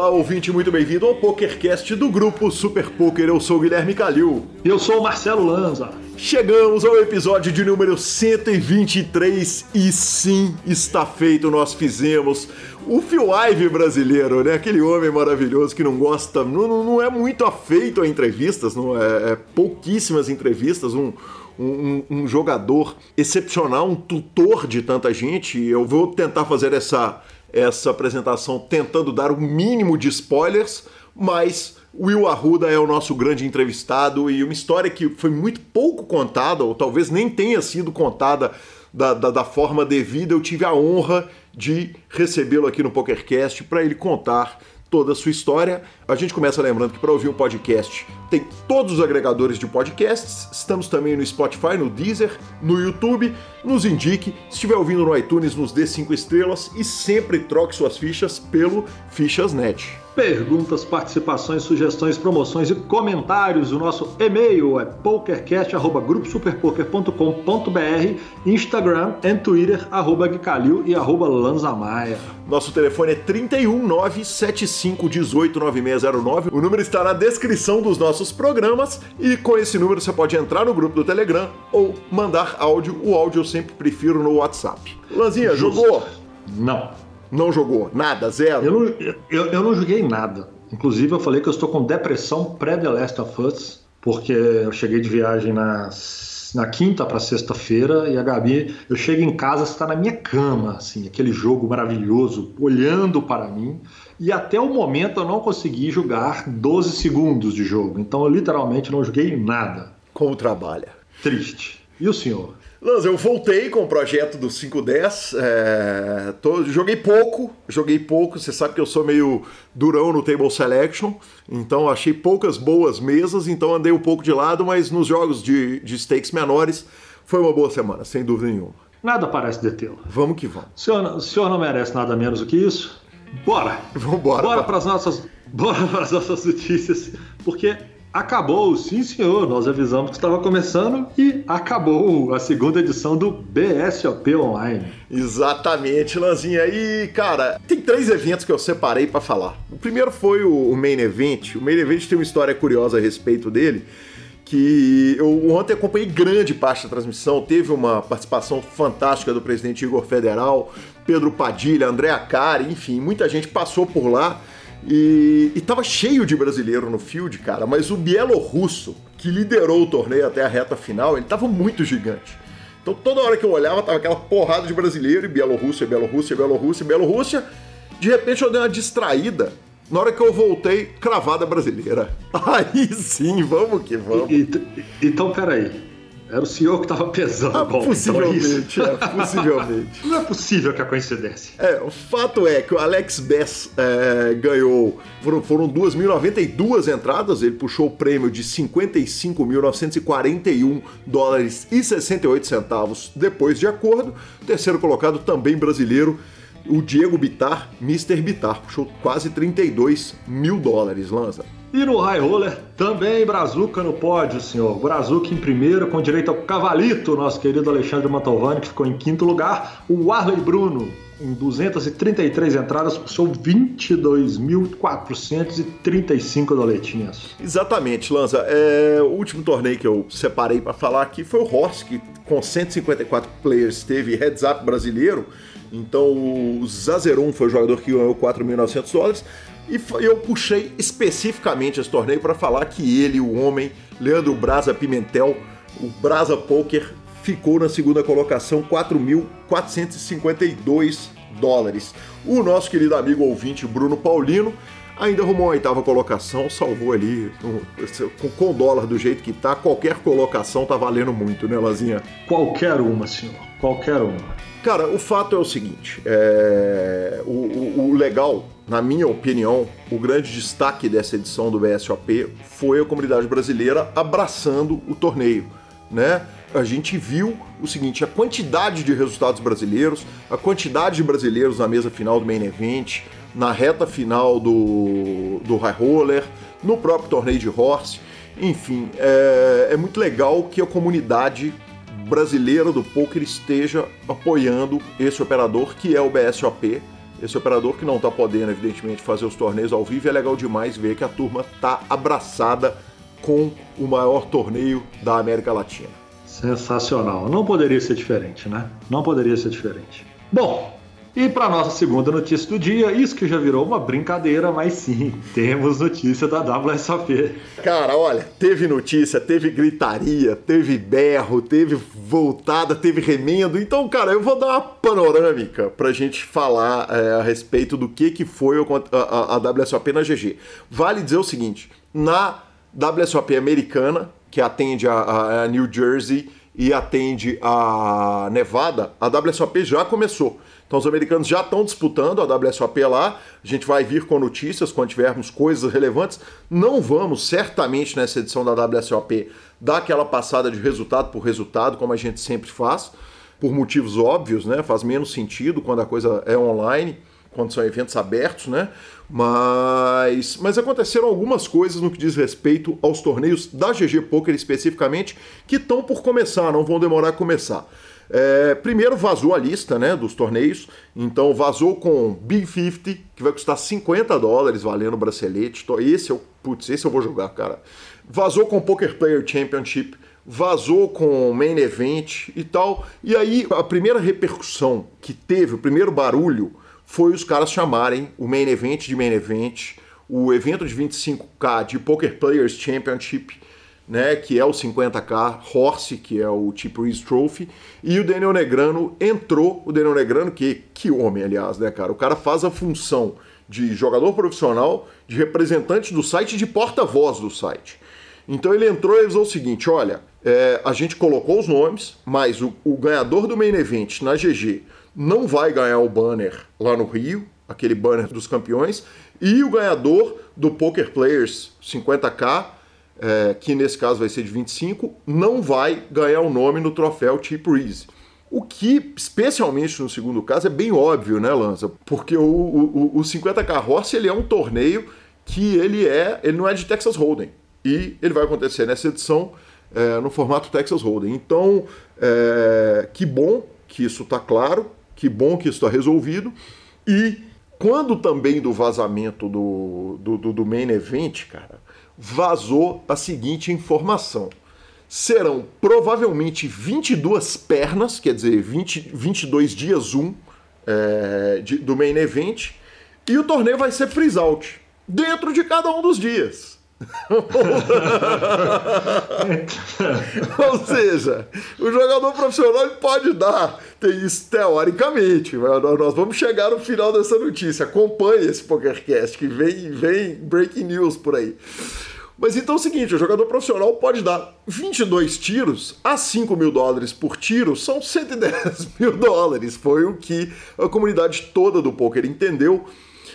Olá, ouvinte, muito bem-vindo ao PokerCast do grupo Super Poker. Eu sou o Guilherme Calil. E eu sou o Marcelo Lanza. Chegamos ao episódio de número 123 e sim, está feito, nós fizemos o Phil Ive brasileiro, né? Aquele homem maravilhoso que não gosta, não, não é muito afeito a entrevistas, não é, é pouquíssimas entrevistas, um, um, um, jogador excepcional, um tutor de tanta gente. Eu vou tentar fazer essa essa apresentação tentando dar o mínimo de spoilers, mas Will Arruda é o nosso grande entrevistado e uma história que foi muito pouco contada, ou talvez nem tenha sido contada da, da, da forma devida. Eu tive a honra de recebê-lo aqui no PokerCast para ele contar toda a sua história. A gente começa lembrando que para ouvir um podcast tem todos os agregadores de podcasts. Estamos também no Spotify, no Deezer, no YouTube. Nos indique. Se estiver ouvindo no iTunes, nos dê cinco estrelas e sempre troque suas fichas pelo Fichasnet. Perguntas, participações, sugestões, promoções e comentários. O nosso e-mail é pokercast.gruposuperpoker.com.br, Instagram e Twitter, arroba Guicalil e arroba Lanzamaia. Nosso telefone é 31975189609. O número está na descrição dos nossos programas e com esse número você pode entrar no grupo do Telegram ou mandar áudio. O áudio eu sempre prefiro no WhatsApp. Lanzinha, Justo. jogou? Não. Não jogou? Nada? Zero? Eu não, eu, eu não joguei nada. Inclusive, eu falei que eu estou com depressão pré-The Last of Us, porque eu cheguei de viagem na, na quinta para sexta-feira e a Gabi, eu chego em casa, está na minha cama, assim, aquele jogo maravilhoso, olhando para mim. E até o momento eu não consegui jogar 12 segundos de jogo. Então eu literalmente não joguei nada. Como trabalha? Triste. E o senhor? Lanz, eu voltei com o projeto do 510. É, tô, joguei pouco, joguei pouco. Você sabe que eu sou meio durão no table selection, então achei poucas boas mesas, então andei um pouco de lado, mas nos jogos de, de stakes menores foi uma boa semana, sem dúvida nenhuma. Nada parece detê-lo. Vamos que vamos. O senhor, o senhor não merece nada menos do que isso? Bora! Vamos embora. Bora para as nossas, bora para as nossas notícias, porque Acabou, sim senhor, nós avisamos que estava começando e acabou a segunda edição do BSOP Online. Exatamente, Lanzinha. E, cara, tem três eventos que eu separei para falar. O primeiro foi o Main Event. O Main Event tem uma história curiosa a respeito dele, que eu ontem acompanhei grande parte da transmissão, teve uma participação fantástica do presidente Igor Federal, Pedro Padilha, André Acari, enfim, muita gente passou por lá. E, e tava cheio de brasileiro no field, cara, mas o bielorrusso, que liderou o torneio até a reta final, ele tava muito gigante. Então toda hora que eu olhava, tava aquela porrada de brasileiro, e Bielorrússia, Bielorrússia, Bielorrússia, Bielorrússia. De repente eu dei uma distraída. Na hora que eu voltei, cravada brasileira. Aí sim, vamos que vamos. E, e, então, peraí. Era o senhor que estava pesando. Ah, Bom, possivelmente, então é, é possivelmente. Não é possível que a coincidência. É, o fato é que o Alex Bess é, ganhou, foram, foram 2.092 entradas, ele puxou o prêmio de 55.941 dólares e 68 centavos depois de acordo. O terceiro colocado, também brasileiro, o Diego Bitar, Mr. Bitar, puxou quase 32 mil dólares, Lanza. E no High Roller, também Brazuca no pódio, senhor. Brazuca em primeiro, com direito ao cavalito, nosso querido Alexandre Mantovani, que ficou em quinto lugar. O Arley Bruno, em 233 entradas, puxou 22.435 doletinhas. Exatamente, Lanza. É, o último torneio que eu separei para falar aqui foi o Horse, que com 154 players teve heads up brasileiro. Então o Zazeron foi o jogador que ganhou 4.900 dólares. E eu puxei especificamente esse torneio para falar que ele, o homem, Leandro Braza Pimentel, o Braza Poker, ficou na segunda colocação, 4.452 dólares. O nosso querido amigo ouvinte Bruno Paulino ainda arrumou a oitava colocação, salvou ali com o dólar do jeito que tá, qualquer colocação tá valendo muito, né, Lazinha? Qualquer uma, senhor, qualquer uma. Cara, o fato é o seguinte: é... o, o, o, legal, na minha opinião, o grande destaque dessa edição do BSOP foi a comunidade brasileira abraçando o torneio, né? A gente viu o seguinte: a quantidade de resultados brasileiros, a quantidade de brasileiros na mesa final do main event, na reta final do, do high roller, no próprio torneio de horse. Enfim, é, é muito legal que a comunidade brasileira do poker esteja apoiando esse operador que é o BSOP. esse operador que não está podendo, evidentemente, fazer os torneios ao vivo, é legal demais ver que a turma tá abraçada com o maior torneio da América Latina. Sensacional. Não poderia ser diferente, né? Não poderia ser diferente. Bom, e para nossa segunda notícia do dia, isso que já virou uma brincadeira, mas sim, temos notícia da WSOP. Cara, olha, teve notícia, teve gritaria, teve berro, teve voltada, teve remendo. Então, cara, eu vou dar uma panorâmica pra gente falar é, a respeito do que, que foi a, a, a WSOP na GG. Vale dizer o seguinte, na WSOP americana, que atende a, a New Jersey e atende a Nevada, a WSOP já começou. Então os americanos já estão disputando a WSOP lá. A gente vai vir com notícias quando tivermos coisas relevantes. Não vamos, certamente, nessa edição da WSOP, dar aquela passada de resultado por resultado, como a gente sempre faz, por motivos óbvios, né? Faz menos sentido quando a coisa é online, quando são eventos abertos, né? Mas, mas aconteceram algumas coisas no que diz respeito aos torneios da GG Poker especificamente, que estão por começar, não vão demorar a começar. É, primeiro vazou a lista né, dos torneios, então vazou com Big 50, que vai custar 50 dólares valendo o bracelete. Esse eu, putz, esse eu vou jogar, cara. Vazou com Poker Player Championship, vazou com Main Event e tal. E aí a primeira repercussão que teve, o primeiro barulho, foi os caras chamarem o Main Event de Main Event, o evento de 25K de Poker Players Championship né, que é o 50k Horse, que é o Chip Reese Trophy, e o Daniel Negrano entrou, o Daniel Negrano, que, que homem, aliás, né, cara? O cara faz a função de jogador profissional, de representante do site de porta-voz do site. Então ele entrou e avisou o seguinte: olha, é, a gente colocou os nomes, mas o, o ganhador do main event na GG não vai ganhar o banner lá no Rio, aquele banner dos campeões, e o ganhador do Poker Players 50k é, que nesse caso vai ser de 25, não vai ganhar o nome no troféu Chip Reese. O que, especialmente no segundo caso, é bem óbvio, né, Lanza? Porque o, o, o 50K Horse ele é um torneio que ele é, ele não é de Texas Hold'em. E ele vai acontecer nessa edição é, no formato Texas Hold'em. Então, é, que bom que isso está claro, que bom que isso está resolvido. E quando também do vazamento do, do, do, do main event, cara, vazou a seguinte informação. Serão provavelmente 22 pernas, quer dizer, 20, 22 dias 1 é, de, do main event, e o torneio vai ser freeze out dentro de cada um dos dias. Ou seja, o jogador profissional pode dar, tem isso teoricamente. Nós vamos chegar no final dessa notícia. Acompanhe esse PokerCast que vem, vem breaking news por aí. Mas então é o seguinte, o jogador profissional pode dar 22 tiros a 5 mil dólares por tiro, são 110 mil dólares. Foi o que a comunidade toda do poker entendeu.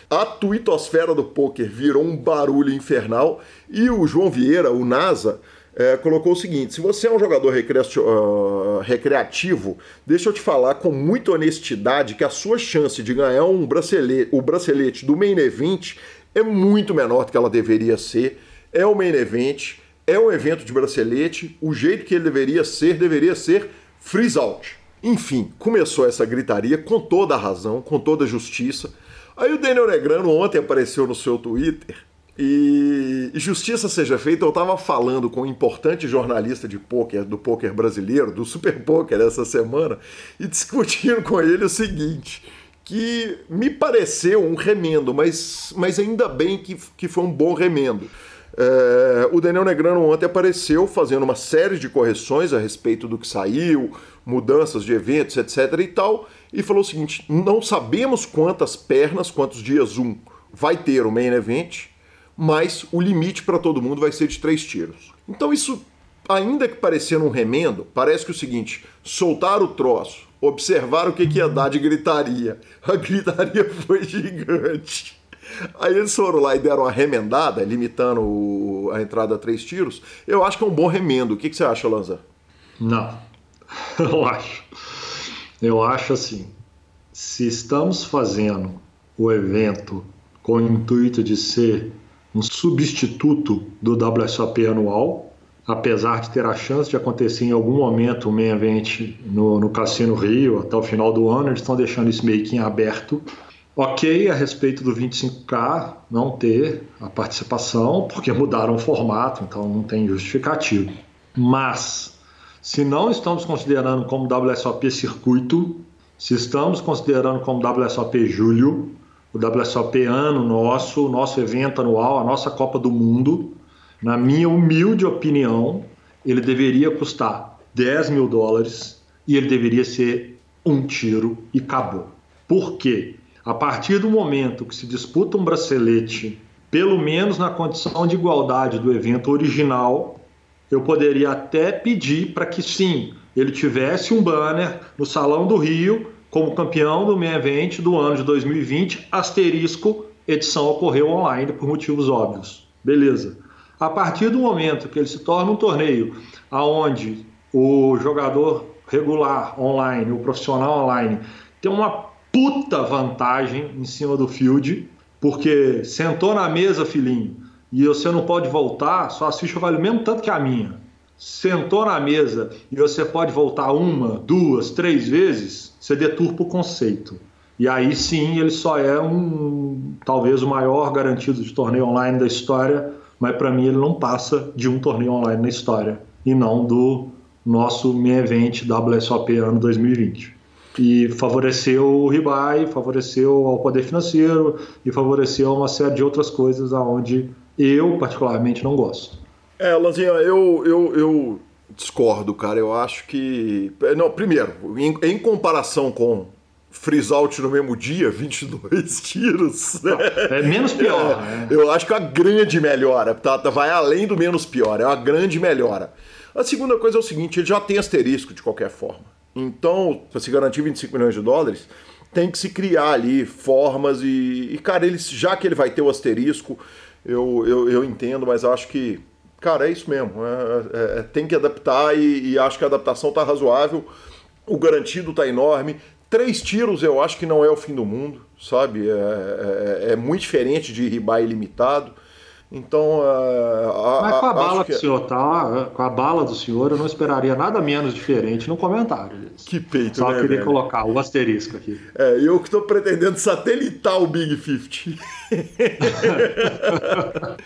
A tuitosfera do poker virou um barulho infernal e o João Vieira, o NASA, é, colocou o seguinte: se você é um jogador uh, recreativo, deixa eu te falar com muita honestidade que a sua chance de ganhar um bracelete, o bracelete do main event é muito menor do que ela deveria ser é o main event, é um evento de bracelete, o jeito que ele deveria ser, deveria ser freeze out. Enfim, começou essa gritaria com toda a razão, com toda a justiça. Aí o Daniel Negrano ontem apareceu no seu Twitter e justiça seja feita, eu estava falando com um importante jornalista de pôquer, do pôquer brasileiro, do Super Poker essa semana, e discutindo com ele o seguinte, que me pareceu um remendo, mas, mas ainda bem que, que foi um bom remendo. É, o Daniel Negrano ontem apareceu fazendo uma série de correções a respeito do que saiu, mudanças de eventos, etc. e tal, e falou o seguinte: não sabemos quantas pernas, quantos dias um vai ter o main event, mas o limite para todo mundo vai ser de três tiros. Então isso, ainda que parecendo um remendo, parece que é o seguinte: soltar o troço, observar o que, que ia dar de gritaria. A gritaria foi gigante. Aí eles foram lá e deram uma remendada, limitando a entrada a três tiros. Eu acho que é um bom remendo. O que, que você acha, Lanza? Não, eu acho. Eu acho assim: se estamos fazendo o evento com o intuito de ser um substituto do WSOP anual, apesar de ter a chance de acontecer em algum momento um main event no, no Cassino Rio até o final do ano, eles estão deixando isso meio que em aberto Ok a respeito do 25K não ter a participação, porque mudaram o formato, então não tem justificativo. Mas, se não estamos considerando como WSOP circuito, se estamos considerando como WSOP julho, o WSOP ano nosso, o nosso evento anual, a nossa Copa do Mundo, na minha humilde opinião, ele deveria custar 10 mil dólares e ele deveria ser um tiro e acabou. Por quê? A partir do momento que se disputa um bracelete, pelo menos na condição de igualdade do evento original, eu poderia até pedir para que sim, ele tivesse um banner no Salão do Rio como campeão do main event do ano de 2020, asterisco, edição ocorreu online por motivos óbvios. Beleza. A partir do momento que ele se torna um torneio aonde o jogador regular online, o profissional online, tem uma puta vantagem em cima do field, porque sentou na mesa, filhinho, e você não pode voltar, sua ficha vale o mesmo tanto que a minha. Sentou na mesa e você pode voltar uma, duas, três vezes, você deturpa o conceito. E aí sim ele só é um talvez o maior garantido de torneio online da história, mas para mim ele não passa de um torneio online na história e não do nosso main event WSOP ano 2020. E favoreceu o ribai, favoreceu ao poder financeiro e favoreceu uma série de outras coisas aonde eu particularmente não gosto. É, Lanzinha, eu, eu, eu discordo, cara. Eu acho que. Não, primeiro, em, em comparação com freeze out no mesmo dia, 22 tiros. Né? É menos pior. É, né? Eu acho que é uma grande melhora. Tá, tá, vai além do menos pior, é uma grande melhora. A segunda coisa é o seguinte: ele já tem asterisco de qualquer forma. Então, para se garantir 25 milhões de dólares, tem que se criar ali formas e, e cara, ele, já que ele vai ter o asterisco, eu, eu, eu entendo, mas acho que, cara, é isso mesmo. É, é, é, tem que adaptar e, e, acho que a adaptação tá razoável. O garantido tá enorme. Três tiros eu acho que não é o fim do mundo, sabe? É, é, é muito diferente de ribai ilimitado. Então, uh, Mas com a, bala que... do senhor tá, com a bala do senhor, eu não esperaria nada menos diferente no comentário. Que peito, Só né, queria velho? colocar o asterisco aqui. É, eu que estou pretendendo satelitar o Big 50.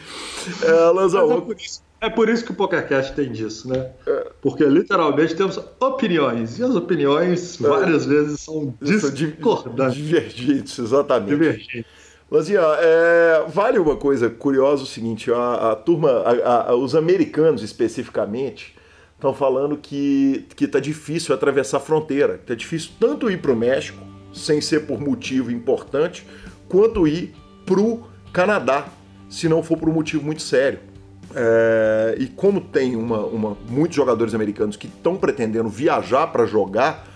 é, Lanzão, é, por isso, é por isso que o PokerCast tem disso, né? É. Porque literalmente temos opiniões, e as opiniões é. várias vezes são discordantes. Divergentes, exatamente. Divergentes. Lanzinha, é, vale uma coisa curiosa o seguinte, a, a turma, a, a, os americanos especificamente, estão falando que, que tá difícil atravessar a fronteira, que tá difícil tanto ir para o México, sem ser por motivo importante, quanto ir para o Canadá, se não for por um motivo muito sério. É, e como tem uma, uma, muitos jogadores americanos que estão pretendendo viajar para jogar,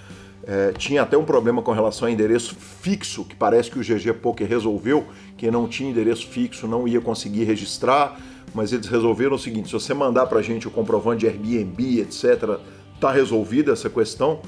é, tinha até um problema com relação a endereço fixo, que parece que o GG Poker resolveu. Quem não tinha endereço fixo não ia conseguir registrar, mas eles resolveram o seguinte: se você mandar para a gente o comprovante de Airbnb, etc., tá resolvida essa questão.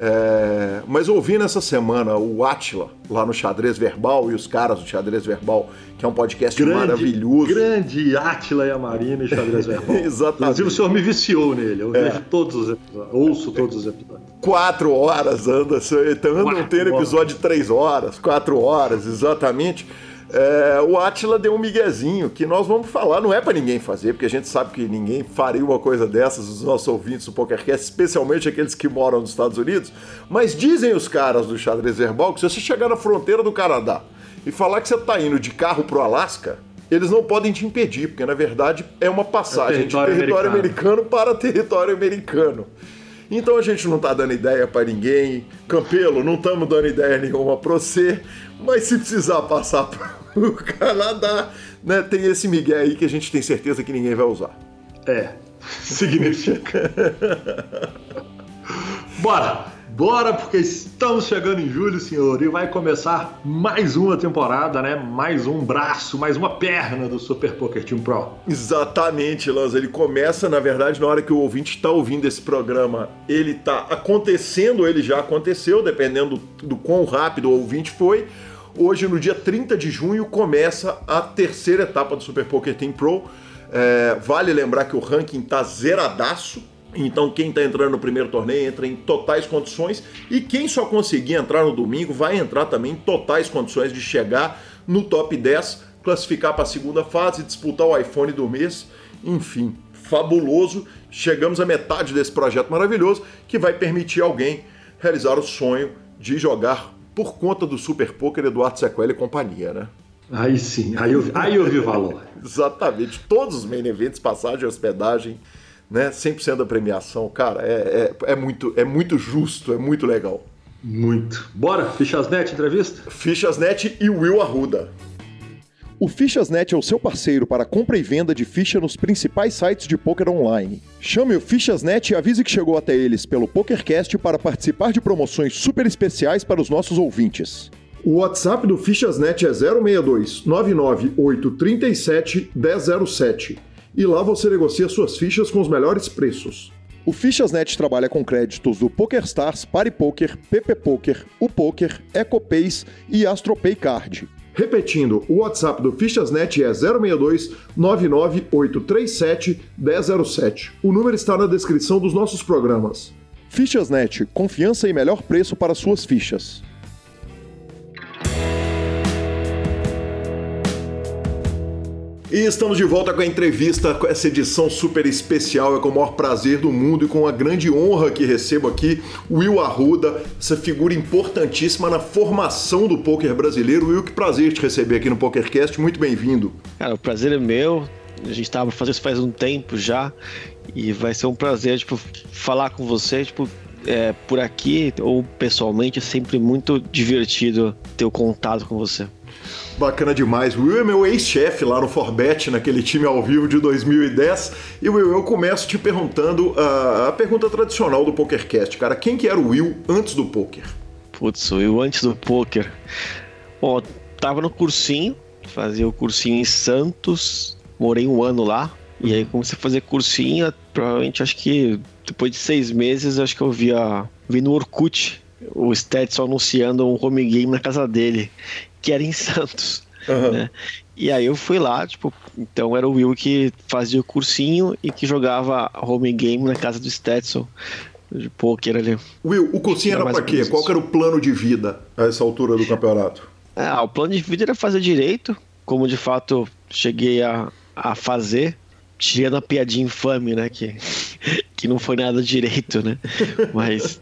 É, mas ouvi nessa semana o Atila, lá no Xadrez Verbal, e os caras do Xadrez Verbal, que é um podcast grande, maravilhoso. Grande Atila e a Marina e Xadrez Verbal. Exatamente. Inclusive o senhor me viciou nele, eu é. vejo todos os episódios, ouço todos os episódios. Quatro horas anda, então anda tendo episódio de três horas, quatro horas, exatamente. É, o Atila deu um miguezinho que nós vamos falar, não é para ninguém fazer, porque a gente sabe que ninguém faria uma coisa dessas, os nossos ouvintes do PokerCast, especialmente aqueles que moram nos Estados Unidos. Mas dizem os caras do xadrez verbal que se você chegar na fronteira do Canadá e falar que você está indo de carro pro Alasca, eles não podem te impedir, porque na verdade é uma passagem é território de território americano. americano para território americano. Então a gente não tá dando ideia para ninguém. Campelo, não estamos dando ideia nenhuma para você. Mas se precisar passar pro Canadá, né, tem esse migué aí que a gente tem certeza que ninguém vai usar. É, significa. Bora! Bora, porque estamos chegando em julho, senhor, e vai começar mais uma temporada, né? Mais um braço, mais uma perna do Super Poker Team Pro. Exatamente, Lanza. Ele começa, na verdade, na hora que o ouvinte está ouvindo esse programa, ele está acontecendo, ele já aconteceu, dependendo do, do quão rápido o ouvinte foi. Hoje, no dia 30 de junho, começa a terceira etapa do Super Poker Team Pro. É, vale lembrar que o ranking tá zeradaço Então, quem está entrando no primeiro torneio entra em totais condições e quem só conseguir entrar no domingo vai entrar também em totais condições de chegar no top 10, classificar para a segunda fase, disputar o iPhone do mês, enfim, fabuloso. Chegamos à metade desse projeto maravilhoso que vai permitir alguém realizar o sonho de jogar por conta do Super Poker Eduardo Sequel e companhia, né? Aí sim, aí eu, aí eu vi valor. Exatamente, todos os main events, passagem, hospedagem, né? 100% da premiação, cara, é, é, é, muito, é muito justo, é muito legal. Muito. Bora, Fichasnet, entrevista? Fichasnet e Will Arruda. O Fichasnet é o seu parceiro para compra e venda de ficha nos principais sites de poker online. Chame o Fichasnet e avise que chegou até eles pelo PokerCast para participar de promoções super especiais para os nossos ouvintes. O WhatsApp do Fichasnet é 062 99837 1007 e lá você negocia suas fichas com os melhores preços. O Fichasnet trabalha com créditos do PokerStars, PariPoker, PP Poker, o Poker, EcoPays e AstroPay Card. Repetindo, o WhatsApp do Fichasnet é 062 99837 1007. O número está na descrição dos nossos programas. Fichasnet, confiança e melhor preço para suas fichas. E estamos de volta com a entrevista, com essa edição super especial. É com o maior prazer do mundo e com a grande honra que recebo aqui Will Arruda, essa figura importantíssima na formação do poker brasileiro. Will, que prazer te receber aqui no PokerCast. Muito bem-vindo. Cara, o prazer é meu. A gente estava fazendo isso faz um tempo já e vai ser um prazer tipo, falar com você. Tipo, é, por aqui ou pessoalmente é sempre muito divertido ter o contato com você. Bacana demais. O Will é meu ex-chefe lá no Forbet, naquele time ao vivo de 2010. E Will, eu começo te perguntando a, a pergunta tradicional do PokerCast, cara. Quem que era o Will antes do poker? Putz, o Will antes do poker. Bom, tava no cursinho, fazia o cursinho em Santos, morei um ano lá. E aí comecei a fazer cursinho, provavelmente acho que depois de seis meses, acho que eu vi, a, vi no Orkut o Stetson anunciando um home game na casa dele que era em Santos. Uhum. Né? E aí eu fui lá, tipo, então era o Will que fazia o cursinho e que jogava home game na casa do Stetson de poker ali. Will, o cursinho era, era pra quê? Qual era o plano de vida a essa altura do campeonato? Ah, o plano de vida era fazer direito, como de fato cheguei a, a fazer, tirando a piadinha infame, né? Que, que não foi nada direito, né? Mas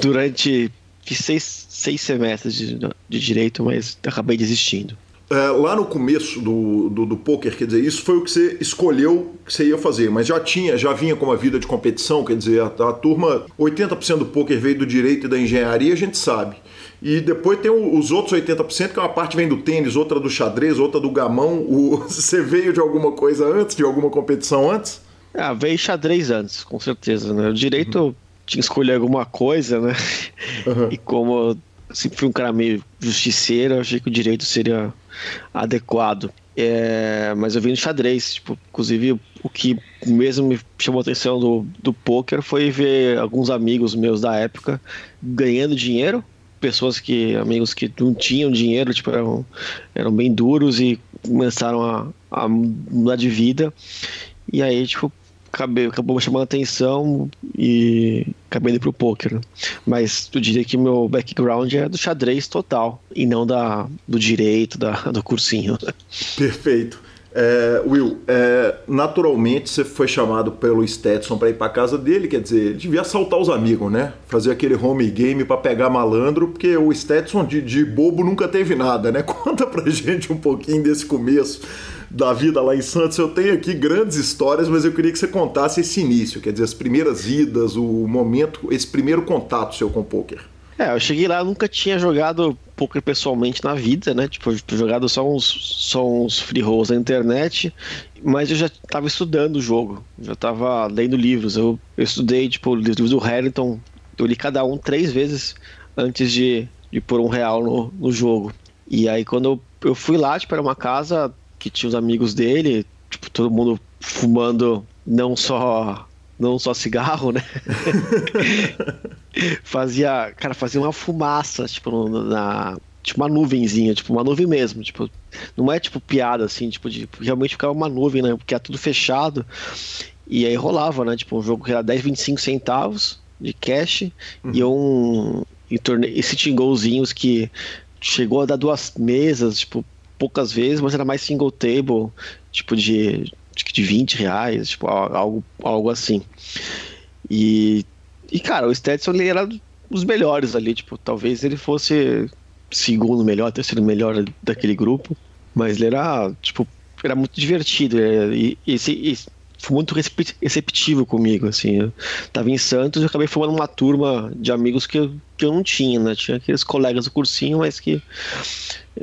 durante Fiz seis, seis semestres de, de direito, mas acabei desistindo. É, lá no começo do, do, do, poker, quer dizer, isso foi o que você escolheu que você ia fazer, mas já tinha, já vinha com uma vida de competição, quer dizer, a, a turma, 80% do poker veio do direito e da engenharia, a gente sabe. E depois tem os outros 80%, que uma parte vem do tênis, outra do xadrez, outra do gamão. O, você veio de alguma coisa antes, de alguma competição antes? Ah, veio xadrez antes, com certeza. Né? O direito uhum tinha que escolher alguma coisa, né? Uhum. E como eu sempre fui um cara meio justiceiro, eu achei que o direito seria adequado. É, mas eu vi no xadrez, tipo, inclusive o que mesmo me chamou a atenção do, do poker foi ver alguns amigos meus da época ganhando dinheiro, pessoas que, amigos que não tinham dinheiro, tipo, eram, eram bem duros e começaram a, a mudar de vida. E aí, tipo, acabei, acabou chamando atenção e acabei indo pro poker. Mas eu diria que meu background é do xadrez total e não da, do direito, da, do cursinho. Perfeito. É, Will, é, naturalmente você foi chamado pelo Stetson para ir para casa dele, quer dizer, devia assaltar os amigos, né? Fazer aquele home game para pegar malandro, porque o Stetson de, de bobo nunca teve nada, né? Conta pra gente um pouquinho desse começo da vida lá em Santos. Eu tenho aqui grandes histórias, mas eu queria que você contasse esse início, quer dizer, as primeiras idas, o momento, esse primeiro contato seu com o poker. É, eu cheguei lá, nunca tinha jogado poker pessoalmente na vida, né? Tipo, jogado só uns, só uns free rolls na internet, mas eu já estava estudando o jogo, já estava lendo livros. Eu, eu estudei, tipo, livros do Harrington, eu li cada um três vezes antes de, de pôr um real no, no jogo. E aí, quando eu, eu fui lá, tipo, era uma casa que tinha os amigos dele, tipo, todo mundo fumando não só não só cigarro, né? fazia, cara, fazia uma fumaça, tipo, na tipo uma nuvenzinha, tipo uma nuvem mesmo, tipo, não é tipo piada assim, tipo de realmente ficava uma nuvem, né? Porque é tudo fechado. E aí rolava, né? Tipo, um jogo que era 10, 25 centavos de cash uhum. e um e torne... e sitting golzinhos que chegou a dar duas mesas, tipo, poucas vezes, mas era mais single table, tipo de, de 20 reais, tipo, algo, algo assim. E, e cara, o Stetson ele era dos melhores ali, tipo, talvez ele fosse segundo melhor, terceiro melhor daquele grupo, mas ele era, tipo, era muito divertido, é, e, e, e foi muito receptivo comigo, assim, eu tava em Santos e acabei formando uma turma de amigos que eu, que eu não tinha, né, tinha aqueles colegas do cursinho, mas que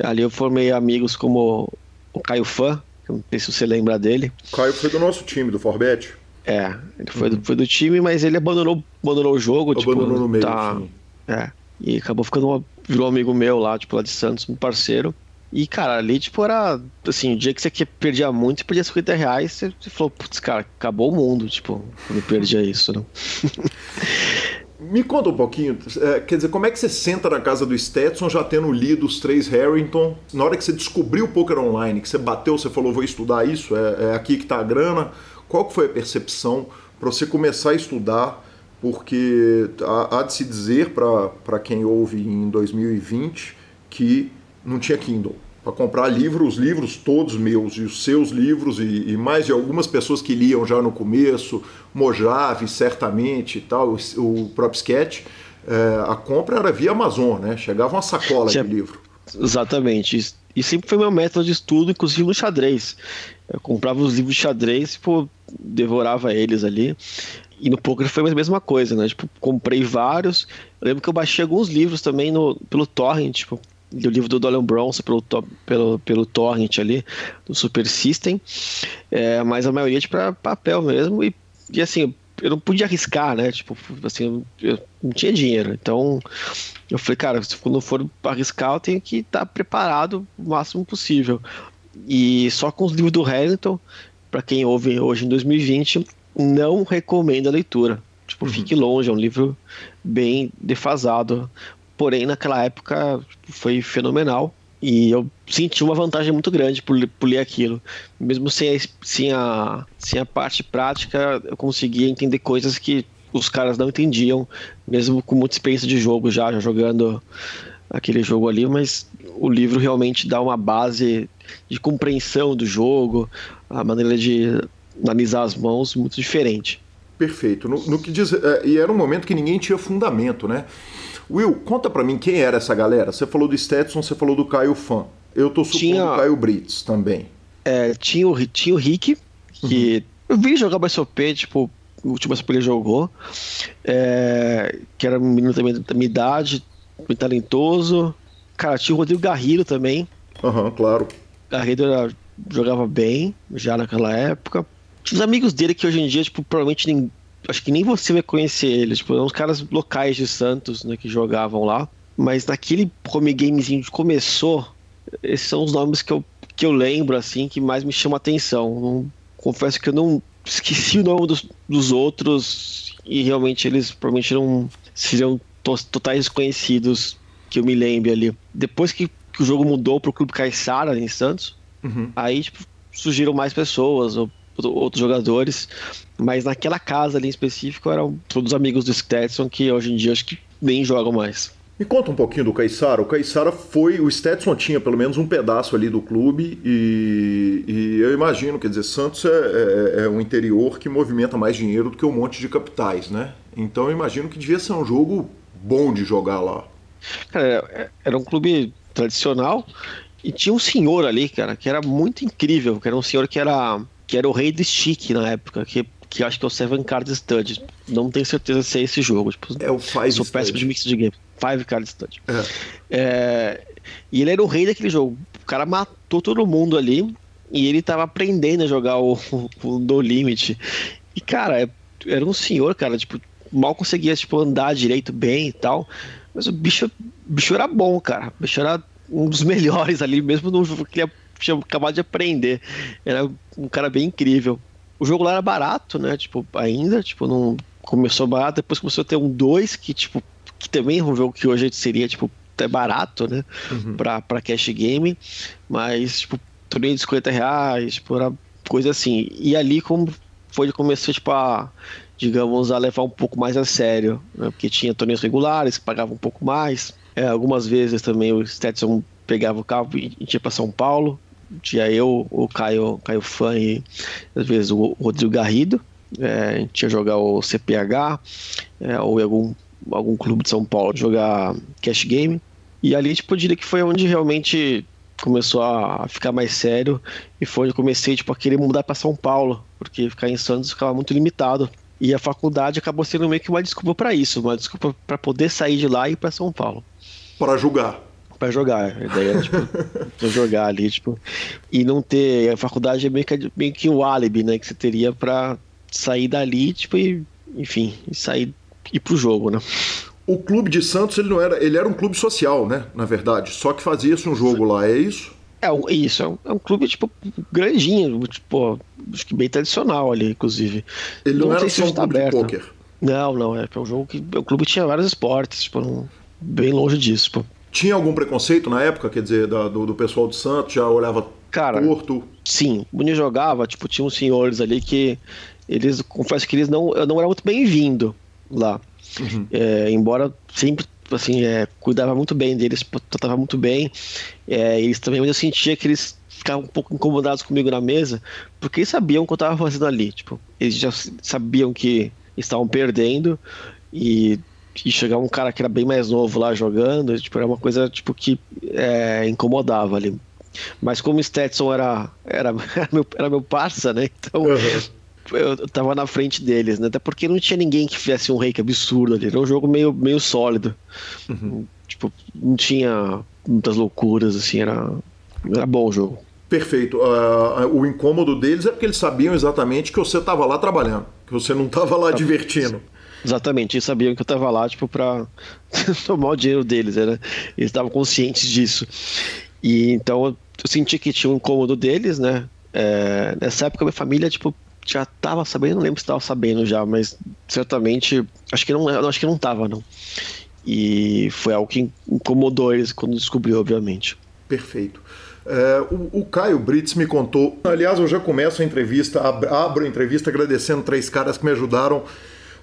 ali eu formei amigos como o Caio Fã, não sei se você lembra dele. O Caio foi do nosso time, do Forbet. É, ele foi, uhum. do, foi do time, mas ele abandonou, abandonou o jogo. Abandonou tipo, no meio, tá. É, e acabou ficando uma, virou um amigo meu lá, tipo, lá de Santos, um parceiro. E, cara, ali, tipo, era, assim, o dia que você perdia muito, você perdia 50 reais, você, você falou, putz, cara, acabou o mundo, tipo, quando perdia isso, né? Me conta um pouquinho, é, quer dizer, como é que você senta na casa do Stetson já tendo lido os três Harrington? Na hora que você descobriu o poker online, que você bateu, você falou, vou estudar isso, é, é aqui que tá a grana. Qual que foi a percepção para você começar a estudar? Porque há, há de se dizer para quem ouve em 2020 que não tinha Kindle para comprar livros, os livros todos meus e os seus livros e, e, mais de algumas pessoas que liam já no começo, Mojave certamente e tal, o, o próprio Sketch, é, a compra era via Amazon, né? Chegava uma sacola de livro. Exatamente. E sempre foi meu método de estudo, inclusive no xadrez. Eu comprava os livros de xadrez e pô, devorava eles ali. E no poker foi a mesma coisa, né? Tipo, comprei vários. Eu lembro que eu baixei alguns livros também no, pelo torrent, tipo, do livro do Dolan Bronson pelo, pelo, pelo Torrent ali, do Super System, é, mas a maioria de para papel mesmo, e, e assim, eu não podia arriscar, né? Tipo, assim, eu não tinha dinheiro. Então, eu falei, cara, se quando for arriscar, eu tenho que estar preparado o máximo possível. E só com os livros do Hamilton, para quem ouve hoje em 2020, não recomendo a leitura. Tipo, uhum. fique longe, é um livro bem defasado porém naquela época foi fenomenal e eu senti uma vantagem muito grande por, por ler aquilo. Mesmo sem a, sem, a, sem a parte prática, eu conseguia entender coisas que os caras não entendiam, mesmo com muita experiência de jogo já, já jogando aquele jogo ali, mas o livro realmente dá uma base de compreensão do jogo, a maneira de analisar as mãos muito diferente. Perfeito. No, no que diz, é, e era um momento que ninguém tinha fundamento, né? Will, conta para mim quem era essa galera. Você falou do Stetson, você falou do Caio Fan. Eu tô supondo tinha, o Caio Brits também. É, tinha o, tinha o Rick, que uhum. eu vi jogar BSOP, tipo, o último BSOP ele jogou, é, que era um menino também da minha idade, bem talentoso. Cara, tinha o Rodrigo Garrido também. Aham, uhum, claro. Garrido era, jogava bem, já naquela época. Tinha os amigos dele que hoje em dia, tipo, provavelmente nem, acho que nem você vai conhecer eles, tipo, são uns caras locais de Santos, né, que jogavam lá. Mas naquele home gamezinho que começou, esses são os nomes que eu, que eu lembro, assim, que mais me chamam a atenção. Não, confesso que eu não esqueci o nome dos, dos outros e realmente eles provavelmente não seriam totais desconhecidos que eu me lembre ali. Depois que, que o jogo mudou pro Clube Caixara em Santos, uhum. aí tipo, surgiram mais pessoas, ou outros jogadores, mas naquela casa ali em específico eram todos amigos do Stetson que hoje em dia acho que nem jogam mais. Me conta um pouquinho do Caissara. O Caissara foi. O Stetson tinha pelo menos um pedaço ali do clube e, e eu imagino, quer dizer, Santos é, é, é, um interior que movimenta mais dinheiro do que um monte de capitais, né? Então eu imagino que devia ser um jogo bom de jogar lá. Cara, era um clube tradicional e tinha um senhor ali, cara, que era muito incrível, que era um senhor que era que era o rei do stick na época, que, que acho que é o Seven Card Study. Não tenho certeza se é esse jogo. Tipo, é o Five Sou péssimo de mix de game. Five Card Study. É. É, e ele era o rei daquele jogo. O cara matou todo mundo ali e ele tava aprendendo a jogar o, o, No Limit. E, cara, era um senhor, cara, tipo, mal conseguia tipo, andar direito bem e tal. Mas o bicho, o bicho era bom, cara. O bicho era um dos melhores ali, mesmo no jogo que ele tinha acabado de aprender. Era um cara bem incrível. O jogo lá era barato, né? Tipo, ainda, tipo, não começou barato, depois começou a ter um 2 que, tipo, que também é um jogo que hoje seria, tipo, até barato, né? Uhum. Pra, pra cash game, mas, tipo, torneio de 50 reais, tipo, era coisa assim. E ali, como foi de comecei tipo a digamos a levar um pouco mais a sério, né? porque tinha torneios regulares que pagavam um pouco mais. É, algumas vezes também o Stetson pegava o carro e ia para São Paulo. Tinha eu, o Caio, Caio Fã e às vezes o Rodrigo Garrido. É, a gente ia jogar o CPH é, ou em algum, algum clube de São Paulo jogar cash game. E ali, tipo, eu diria que foi onde realmente começou a ficar mais sério e foi onde eu comecei, tipo, a querer mudar para São Paulo, porque ficar em Santos ficava muito limitado. E a faculdade acabou sendo meio que uma desculpa para isso, uma desculpa para poder sair de lá e ir para São Paulo. Para jogar. Para jogar. A ideia era, tipo, jogar ali, tipo. E não ter. A faculdade é meio que, meio que o álibi, né? Que você teria para sair dali, tipo, e, enfim, e sair ir pro jogo, né? O clube de Santos, ele não era. Ele era um clube social, né? Na verdade. Só que fazia-se um jogo lá, é isso? É, isso, é um, é um, clube, tipo, grandinho, tipo, acho que bem tradicional ali, inclusive. Ele não, não era só um clube aberto. de poker. Não, não, é, é um jogo que o clube tinha vários esportes, tipo, um, bem longe disso. Tinha algum preconceito na época, quer dizer, da, do, do, pessoal do Santos, já olhava Cara, torto? Sim, o Bonito jogava, tipo, tinha uns senhores ali que eles, confesso que eles não, não era muito bem-vindo lá. Uhum. É, embora sempre assim, é, cuidava muito bem deles, tratava muito bem. É, eles também eu sentia que eles ficavam um pouco incomodados comigo na mesa, porque eles sabiam o que eu estava fazendo ali. Tipo, eles já sabiam que estavam perdendo e, e chegava um cara que era bem mais novo lá jogando, tipo, era uma coisa tipo que é, incomodava ali. Mas como o Stetson era, era, era, meu, era meu parça, né? Então uhum eu tava na frente deles, né? Até porque não tinha ninguém que fizesse um reiki absurdo ali. Era um jogo meio, meio sólido. Uhum. Tipo, não tinha muitas loucuras, assim, era, era bom o jogo. Perfeito. Uh, o incômodo deles é porque eles sabiam exatamente que você estava lá trabalhando, que você não estava lá divertindo. Exatamente, eles sabiam que eu estava lá, tipo, para tomar o dinheiro deles, né? Eles estavam conscientes disso. E então eu senti que tinha um incômodo deles, né? É, nessa época minha família, tipo, já tava sabendo, não lembro se tava sabendo já, mas certamente acho que não, acho que não tava não. E foi algo que incomodou eles quando descobriu, obviamente. Perfeito. É, o, o, Caio Brits me contou. Aliás, eu já começo a entrevista, abro a entrevista agradecendo três caras que me ajudaram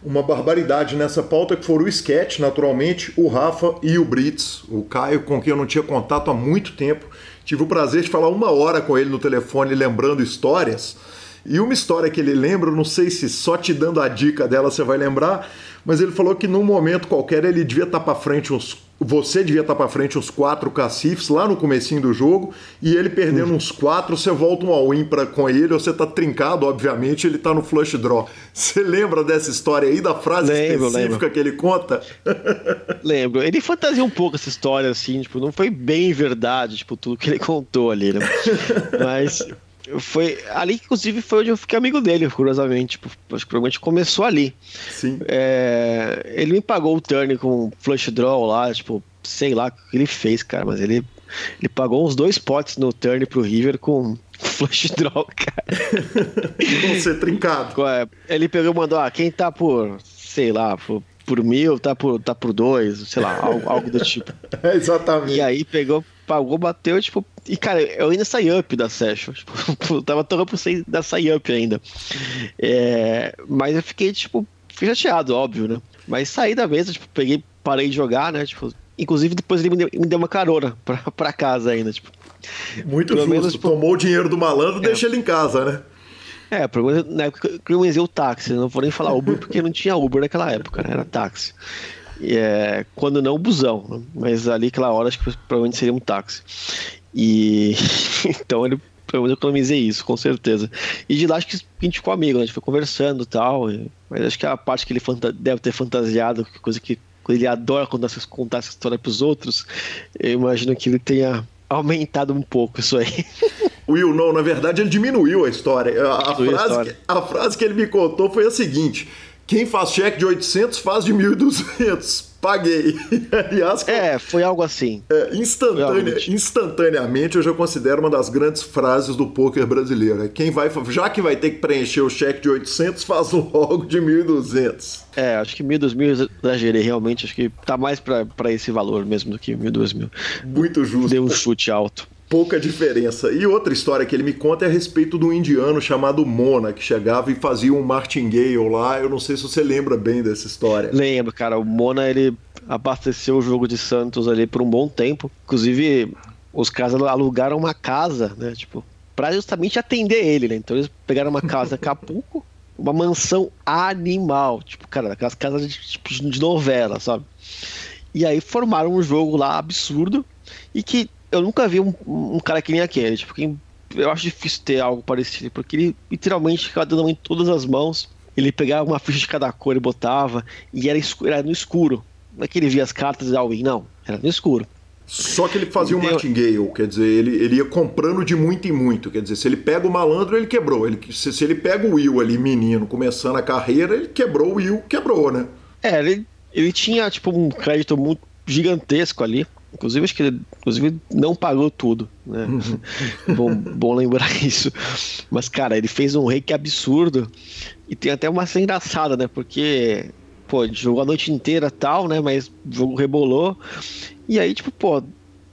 uma barbaridade nessa pauta, que foram o Sketch, naturalmente, o Rafa e o Brits, o Caio, com quem eu não tinha contato há muito tempo. Tive o prazer de falar uma hora com ele no telefone, lembrando histórias. E uma história que ele lembra, não sei se só te dando a dica dela você vai lembrar, mas ele falou que num momento qualquer ele devia estar para frente uns você devia estar para frente uns quatro cacifes lá no comecinho do jogo e ele perdendo uns quatro, você volta um all-in com ele, ou você tá trincado, obviamente, ele tá no flush draw. Você lembra dessa história aí, da frase lembro, específica lembro. que ele conta? Lembro. Ele fantasia um pouco essa história, assim, tipo, não foi bem verdade, tipo, tudo que ele contou ali, né? Mas foi ali que, inclusive, foi onde eu fiquei amigo dele, curiosamente. Tipo, acho que provavelmente começou ali. Sim. É, ele me pagou o turn com flush draw lá, tipo, sei lá o que ele fez, cara, mas ele, ele pagou uns dois potes no turn pro River com flush draw, cara. com ser trincado. É, ele pegou e mandou, ah, quem tá por, sei lá, por, por mil, tá por, tá por dois, sei lá, algo, algo do tipo. É, exatamente. E aí pegou, pagou, bateu, tipo, e, cara, eu ainda saí up da session. Tipo, tava torrando por sair da sair up ainda. É, mas eu fiquei, tipo, fiquei chateado, óbvio, né? Mas saí da mesa, tipo, peguei, parei de jogar, né? Tipo, inclusive depois ele me deu, me deu uma carona pra, pra casa ainda, tipo. Muito justo. Menos, tipo, Tomou o dinheiro do malandro, é. deixa ele em casa, né? É, problema na época eu economizei o táxi, não vou nem falar Uber porque não tinha Uber naquela época, né? era táxi. E, é, quando não, busão. Né? Mas ali, aquela hora, acho que provavelmente seria um táxi. E então ele pelo menos economizei isso, com certeza. E de lá acho que a gente ficou amigo, né? A gente foi conversando e tal. Mas acho que a parte que ele deve ter fantasiado, coisa que ele adora contar, contar essa história pros outros, eu imagino que ele tenha aumentado um pouco isso aí. Will, não, na verdade ele diminuiu a história. A, a frase, a, história. a frase que ele me contou foi a seguinte: quem faz cheque de 800 faz de 1.200 paguei. Aliás, é, foi algo assim. É, instantânea, instantaneamente eu já considero uma das grandes frases do poker brasileiro. É quem vai, já que vai ter que preencher o cheque de 800, faz um logo de 1.200. É, acho que 1.200 exagerei realmente, acho que tá mais para esse valor mesmo do que 1.200. Muito justo. Deu um chute alto. Pouca diferença. E outra história que ele me conta é a respeito do indiano chamado Mona, que chegava e fazia um martingale lá. Eu não sei se você lembra bem dessa história. Lembro, cara. O Mona, ele abasteceu o jogo de Santos ali por um bom tempo. Inclusive, os caras alugaram uma casa, né? Tipo, pra justamente atender ele, né? Então eles pegaram uma casa em Acapulco, uma mansão animal. Tipo, cara, aquelas casas de, tipo, de novela, sabe? E aí formaram um jogo lá absurdo e que eu nunca vi um, um cara que nem aquele. Tipo, quem, eu acho difícil ter algo parecido, porque ele literalmente ficava dando em todas as mãos. Ele pegava uma ficha de cada cor e botava, e era, escuro, era no escuro. Não é que ele via as cartas e all não, era no escuro. Só que ele fazia um martingale, quer dizer, ele, ele ia comprando de muito em muito. Quer dizer, se ele pega o malandro, ele quebrou. Ele, se, se ele pega o Will ali, menino, começando a carreira, ele quebrou o Will, quebrou, né? É, ele, ele tinha, tipo, um crédito muito gigantesco ali. Inclusive, acho que ele inclusive, não pagou tudo, né? Uhum. bom, bom lembrar isso. Mas, cara, ele fez um reiki absurdo. E tem até uma cena engraçada, né? Porque, pô, jogou a noite inteira tal, né? Mas o jogo rebolou. E aí, tipo, pô,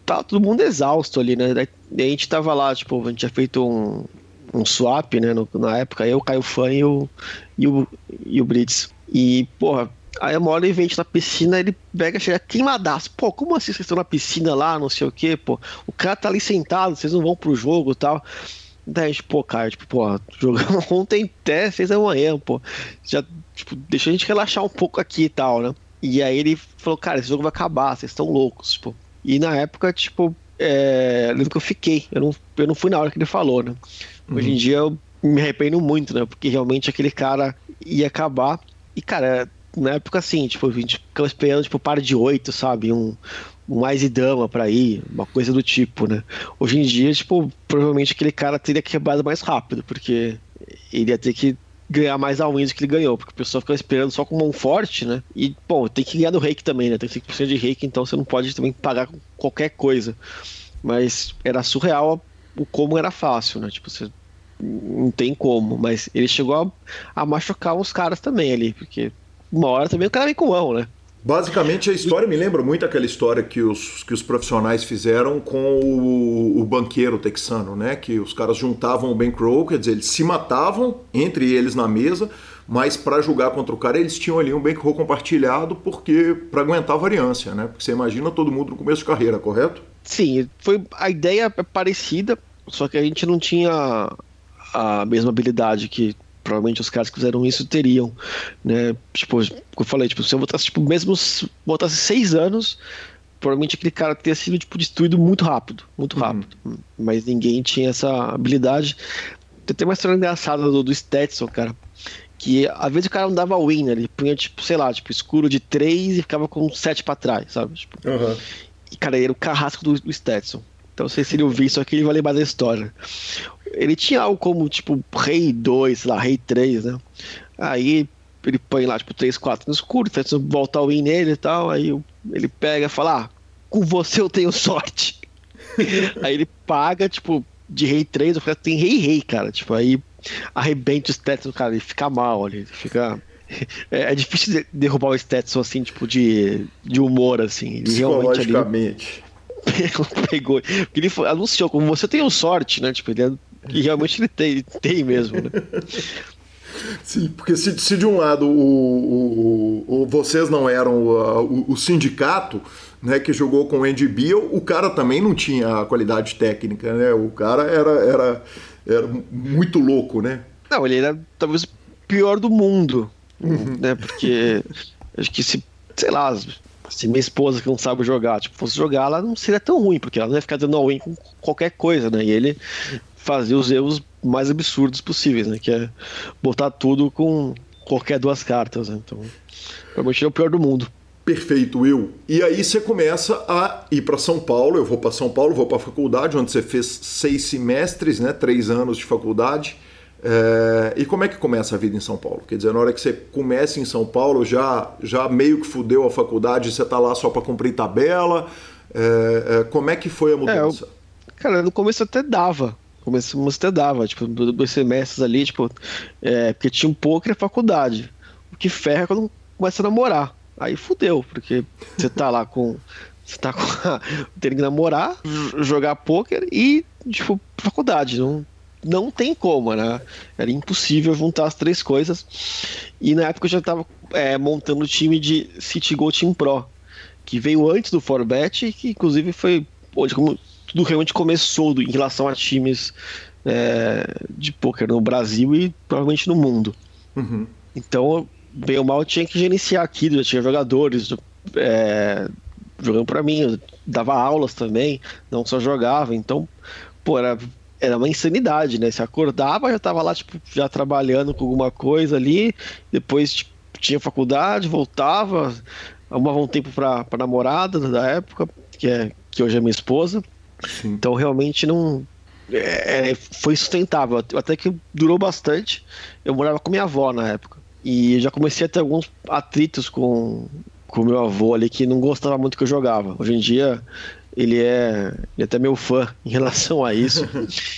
tá todo mundo exausto ali, né? E a gente tava lá, tipo, a gente tinha feito um, um swap, né? No, na época, eu, Caio Fan e o, e o, e o Brits. E, porra, Aí uma hora ele vem na piscina, ele pega, chega queimadaço. Pô, como assim vocês estão na piscina lá, não sei o quê, pô? O cara tá ali sentado, vocês não vão pro jogo e tal. Daí a gente, pô, cara, tipo, pô, jogamos ontem até seis da manhã, pô. Já, tipo, deixa a gente relaxar um pouco aqui e tal, né? E aí ele falou, cara, esse jogo vai acabar, vocês estão loucos, tipo. E na época, tipo, é, lembro que eu fiquei, eu não, eu não fui na hora que ele falou, né? Hoje em uhum. dia eu me arrependo muito, né? Porque realmente aquele cara ia acabar. E, cara, na época, assim, tipo, a gente ficava esperando, tipo, par de oito, sabe? Um, um mais e dama pra ir, uma coisa do tipo, né? Hoje em dia, tipo, provavelmente aquele cara teria quebrado mais rápido, porque ele ia ter que ganhar mais a wins do que ele ganhou, porque o pessoal ficava esperando só com mão forte, né? E, bom, tem que ganhar do reiki também, né? Tem 5% de reiki, então você não pode também pagar qualquer coisa. Mas era surreal o como era fácil, né? Tipo, você não tem como, mas ele chegou a, a machucar uns caras também ali, porque uma hora também o cara vem com mão, né? Basicamente, a história me lembra muito aquela história que os, que os profissionais fizeram com o, o banqueiro texano, né? Que os caras juntavam o bankroll, quer dizer, eles se matavam entre eles na mesa, mas para jogar contra o cara eles tinham ali um bankroll compartilhado porque para aguentar a variância, né? Porque você imagina todo mundo no começo de carreira, correto? Sim, foi a ideia é parecida, só que a gente não tinha a mesma habilidade que provavelmente os caras que fizeram isso teriam, né? Tipo, eu falei, tipo, se eu botasse, tipo, mesmo se botasse seis anos, provavelmente aquele cara teria sido, tipo, destruído muito rápido, muito uhum. rápido. Uhum. Mas ninguém tinha essa habilidade. Tem uma história engraçada do, do Stetson, cara, que às vezes o cara não dava win, ele punha, tipo, sei lá, tipo, escuro de três e ficava com sete pra trás, sabe? Tipo, uhum. E, cara, ele era o carrasco do, do Stetson. Então, se ele ouvir isso aqui, ele vai lembrar da história ele tinha algo como, tipo, Rei 2, sei lá, Rei 3, né? Aí ele põe lá, tipo, 3, 4 no escuro, tenta voltar o win nele e tal, aí ele pega e fala, ah, com você eu tenho sorte. aí ele paga, tipo, de Rei 3, eu falei, tem Rei Rei, cara, tipo, aí arrebenta o Stetson, cara, ele fica mal, ele fica... É, é difícil derrubar o Stetson, assim, tipo, de, de humor, assim. Ele realmente... pegou. Ele anunciou, como você tem sorte, né? Tipo, ele é e realmente ele tem, tem mesmo, né? Sim, porque se, se de um lado o, o, o vocês não eram o, o, sindicato né, que jogou com o Andy Beal, o cara também não tinha a qualidade técnica, né? O cara era, era, era muito louco, né? Não, ele era talvez o pior do mundo, uhum. né? Porque acho que se, sei lá, se minha esposa que não sabe jogar, tipo, fosse jogar, ela não seria tão ruim, porque ela não ia ficar dando all-in com qualquer coisa, né? E ele fazer os erros mais absurdos possíveis, né? Que é botar tudo com qualquer duas cartas, né? Então, provavelmente é o pior do mundo. Perfeito, Will. E aí você começa a ir para São Paulo. Eu vou para São Paulo, vou para a faculdade, onde você fez seis semestres, né? Três anos de faculdade. É... E como é que começa a vida em São Paulo? Quer dizer, na hora que você começa em São Paulo, já, já meio que fudeu a faculdade, você tá lá só para cumprir tabela. É... É... Como é que foi a mudança? Eu... Cara, no começo até dava começamos a dava, tipo, dois semestres ali, tipo, é, porque tinha um pouco na faculdade. O que ferra é quando começa a namorar. Aí fudeu, porque você tá lá com Você tá com a, tem que namorar, jogar pôquer e, tipo, faculdade. Não, não tem como, né? Era impossível juntar as três coisas. E na época eu já estava é, montando o time de City Go Team Pro, que veio antes do Forbet, que inclusive foi onde tudo realmente começou em relação a times é, de poker no Brasil e provavelmente no mundo. Uhum. Então, bem ou mal, eu tinha que gerenciar aquilo, já tinha jogadores é, jogando para mim, eu dava aulas também, não só jogava, então, pô, era era uma insanidade, né? Se acordava, já tava lá, tipo, já trabalhando com alguma coisa ali, depois tipo, tinha faculdade, voltava, arrumava um tempo pra, pra namorada da época, que, é, que hoje é minha esposa. Sim. Então realmente não. É, foi sustentável, até que durou bastante. Eu morava com minha avó na época. E já comecei a ter alguns atritos com, com meu avô ali que não gostava muito que eu jogava. Hoje em dia ele é, ele é até meu fã em relação a isso.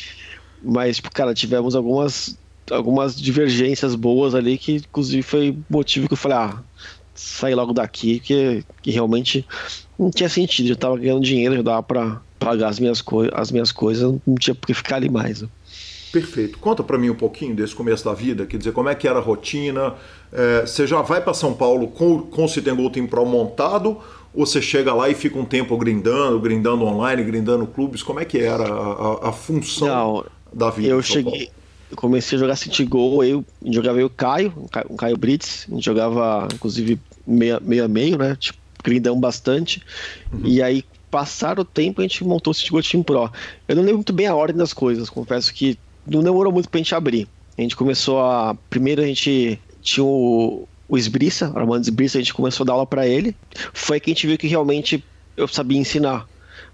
Mas, tipo, cara, tivemos algumas, algumas divergências boas ali que, inclusive, foi motivo que eu falei, ah, sair logo daqui, que, que realmente não tinha sentido. Eu tava ganhando dinheiro, já dava pra pagar as minhas, as minhas coisas, não tinha por que ficar ali mais. Né? Perfeito. Conta para mim um pouquinho desse começo da vida, quer dizer, como é que era a rotina? É, você já vai para São Paulo com, com o Citengo Team Pro montado ou você chega lá e fica um tempo grindando, grindando online, grindando clubes? Como é que era a, a, a função Não, da vida? Eu cheguei, eu comecei a jogar City Go, eu jogava eu o Caio, o Caio Brits, a gente jogava inclusive meio, meio a meio, né? Tipo, grindão bastante. Uhum. E aí, passar o tempo, a gente montou o City Go Team Pro. Eu não lembro muito bem a ordem das coisas, confesso que não demorou muito pra gente abrir. A gente começou a. Primeiro a gente tinha o, o Esbriça, Armando Esbriça, a gente começou a dar aula para ele. Foi que a gente viu que realmente eu sabia ensinar.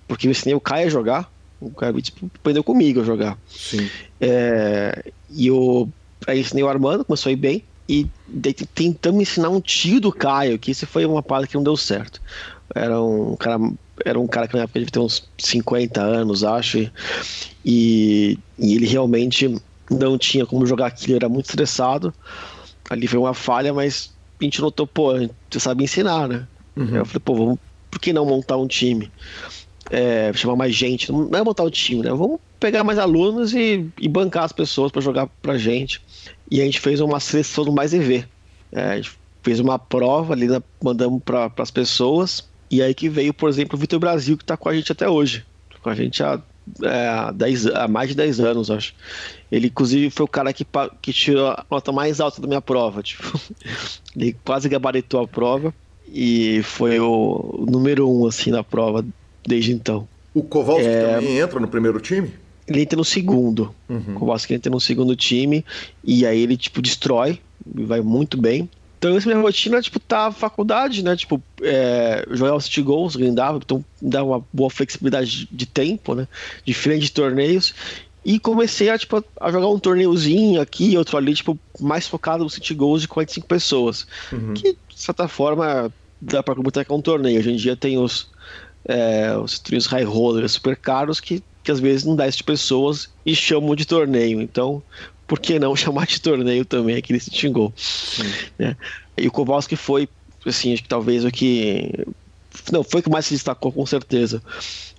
Porque eu ensinei o Caio a jogar, o Caio tipo, aprendeu comigo a jogar. É, e eu aí ensinei o Armando, começou a ir bem. E tentamos ensinar um tio do Caio, que isso foi uma parte que não deu certo. Era um cara, era um cara que na época devia ter uns 50 anos, acho. E, e ele realmente não tinha como jogar aquilo, era muito estressado ali foi uma falha, mas a gente notou, pô, você sabe ensinar, né? Uhum. Eu falei, pô, vamos, por que não montar um time? É, chamar mais gente, não é montar um time, né? Vamos pegar mais alunos e, e bancar as pessoas para jogar pra gente. E a gente fez uma seleção do Mais EV. É, a gente fez uma prova ali, né, mandamos para as pessoas. E aí que veio, por exemplo, o Vitor Brasil, que está com a gente até hoje. Com a gente há é, 10, há mais de 10 anos, acho. Ele, inclusive, foi o cara que, que tirou a nota mais alta da minha prova. Tipo, ele quase gabaritou a prova e foi o número um, assim, na prova desde então. O Kowalski é... também entra no primeiro time? Ele entra no segundo. Uhum. O Kowalski entra no segundo time e aí ele, tipo, destrói, vai muito bem. Então, essa minha rotina, tipo, tá faculdade, né? Tipo, é, jogar os city goals, grindava, então dá uma boa flexibilidade de tempo, né? Diferente de torneios. E comecei a, tipo, a jogar um torneiozinho aqui, outro ali, tipo, mais focado no city goals de 45 pessoas. Uhum. Que, de certa forma, dá pra comentar que é um torneio. Hoje em dia tem os, é, os torneios high rollers super caros que, que às vezes não dá de pessoas e chamam de torneio. Então, por que não chamar de torneio também aquele City Goal? Né? E o Kowalski foi, assim, acho que talvez o que. Não, foi o que mais se destacou, com certeza.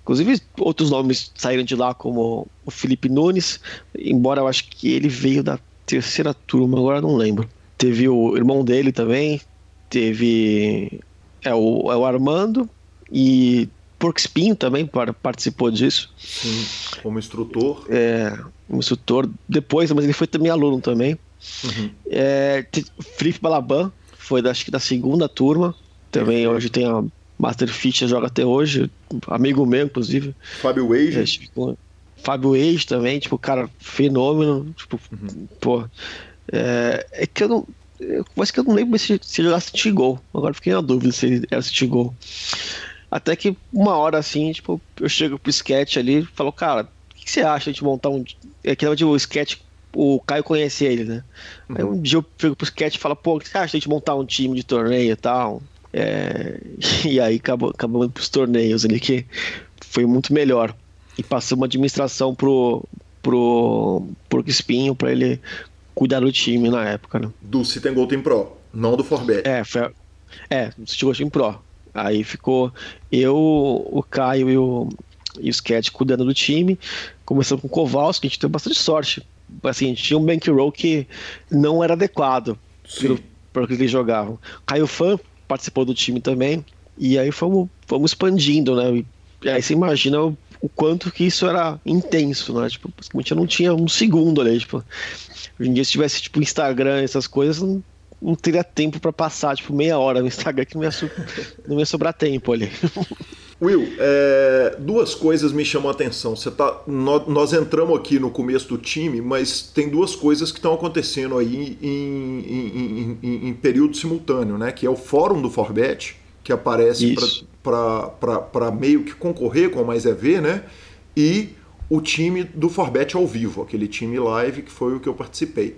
Inclusive, outros nomes saíram de lá, como o Felipe Nunes, embora eu acho que ele veio da terceira turma, agora não lembro. Teve o irmão dele também, teve é o, é o Armando e Porkspin também participou disso. Sim, como instrutor. É, como instrutor depois, mas ele foi também aluno também. Uhum. É, Felipe Balaban foi da, acho que da segunda turma. Também hoje tem a Master Fit joga até hoje, amigo meu, inclusive. Fábio Wage. É, tipo, Fábio Wage também, tipo, cara, fenômeno. Tipo, uhum. pô. É, é, que eu não. Eu, mas que eu não lembro se, se jogasse City Gol. Agora fiquei na dúvida se ele era City Gol. Até que uma hora assim, tipo, eu chego pro sketch ali e falo, cara, o que, que, você acha de montar um. É que de o sketch, o Caio conhecia ele, né? Uhum. Aí um dia eu chego pro sketch e falo, pô, o que você acha de montar um time de torneio e tal? É, e aí acabou, acabou indo pros torneios ali, que foi muito melhor. E passou uma administração pro, pro Porco Espinho para ele cuidar do time na época, né? Do Gold Team Pro, não do Forbet. É, foi, é, do City Gold Team Pro. Aí ficou eu, o Caio e o, e o Sketch cuidando do time. Começando com o Kowalski, a gente teve bastante sorte. Assim, a gente tinha um bankroll que não era adequado para o que eles jogavam. O Caio Fan participou do time também. E aí fomos, fomos expandindo, né? E aí você imagina o, o quanto que isso era intenso, né? Tipo, basicamente eu não tinha um segundo ali. Tipo, hoje em dia, se tivesse tipo Instagram, essas coisas, não, não teria tempo para passar, tipo, meia hora no Instagram que não ia, não ia sobrar tempo ali. Will, é, duas coisas me chamam a atenção. Você tá, nós, entramos aqui no começo do time, mas tem duas coisas que estão acontecendo aí em, em, em, em, período simultâneo, né? Que é o fórum do Forbet, que aparece para meio que concorrer com o Mais EV, né? E o time do Forbet ao vivo, aquele time live que foi o que eu participei.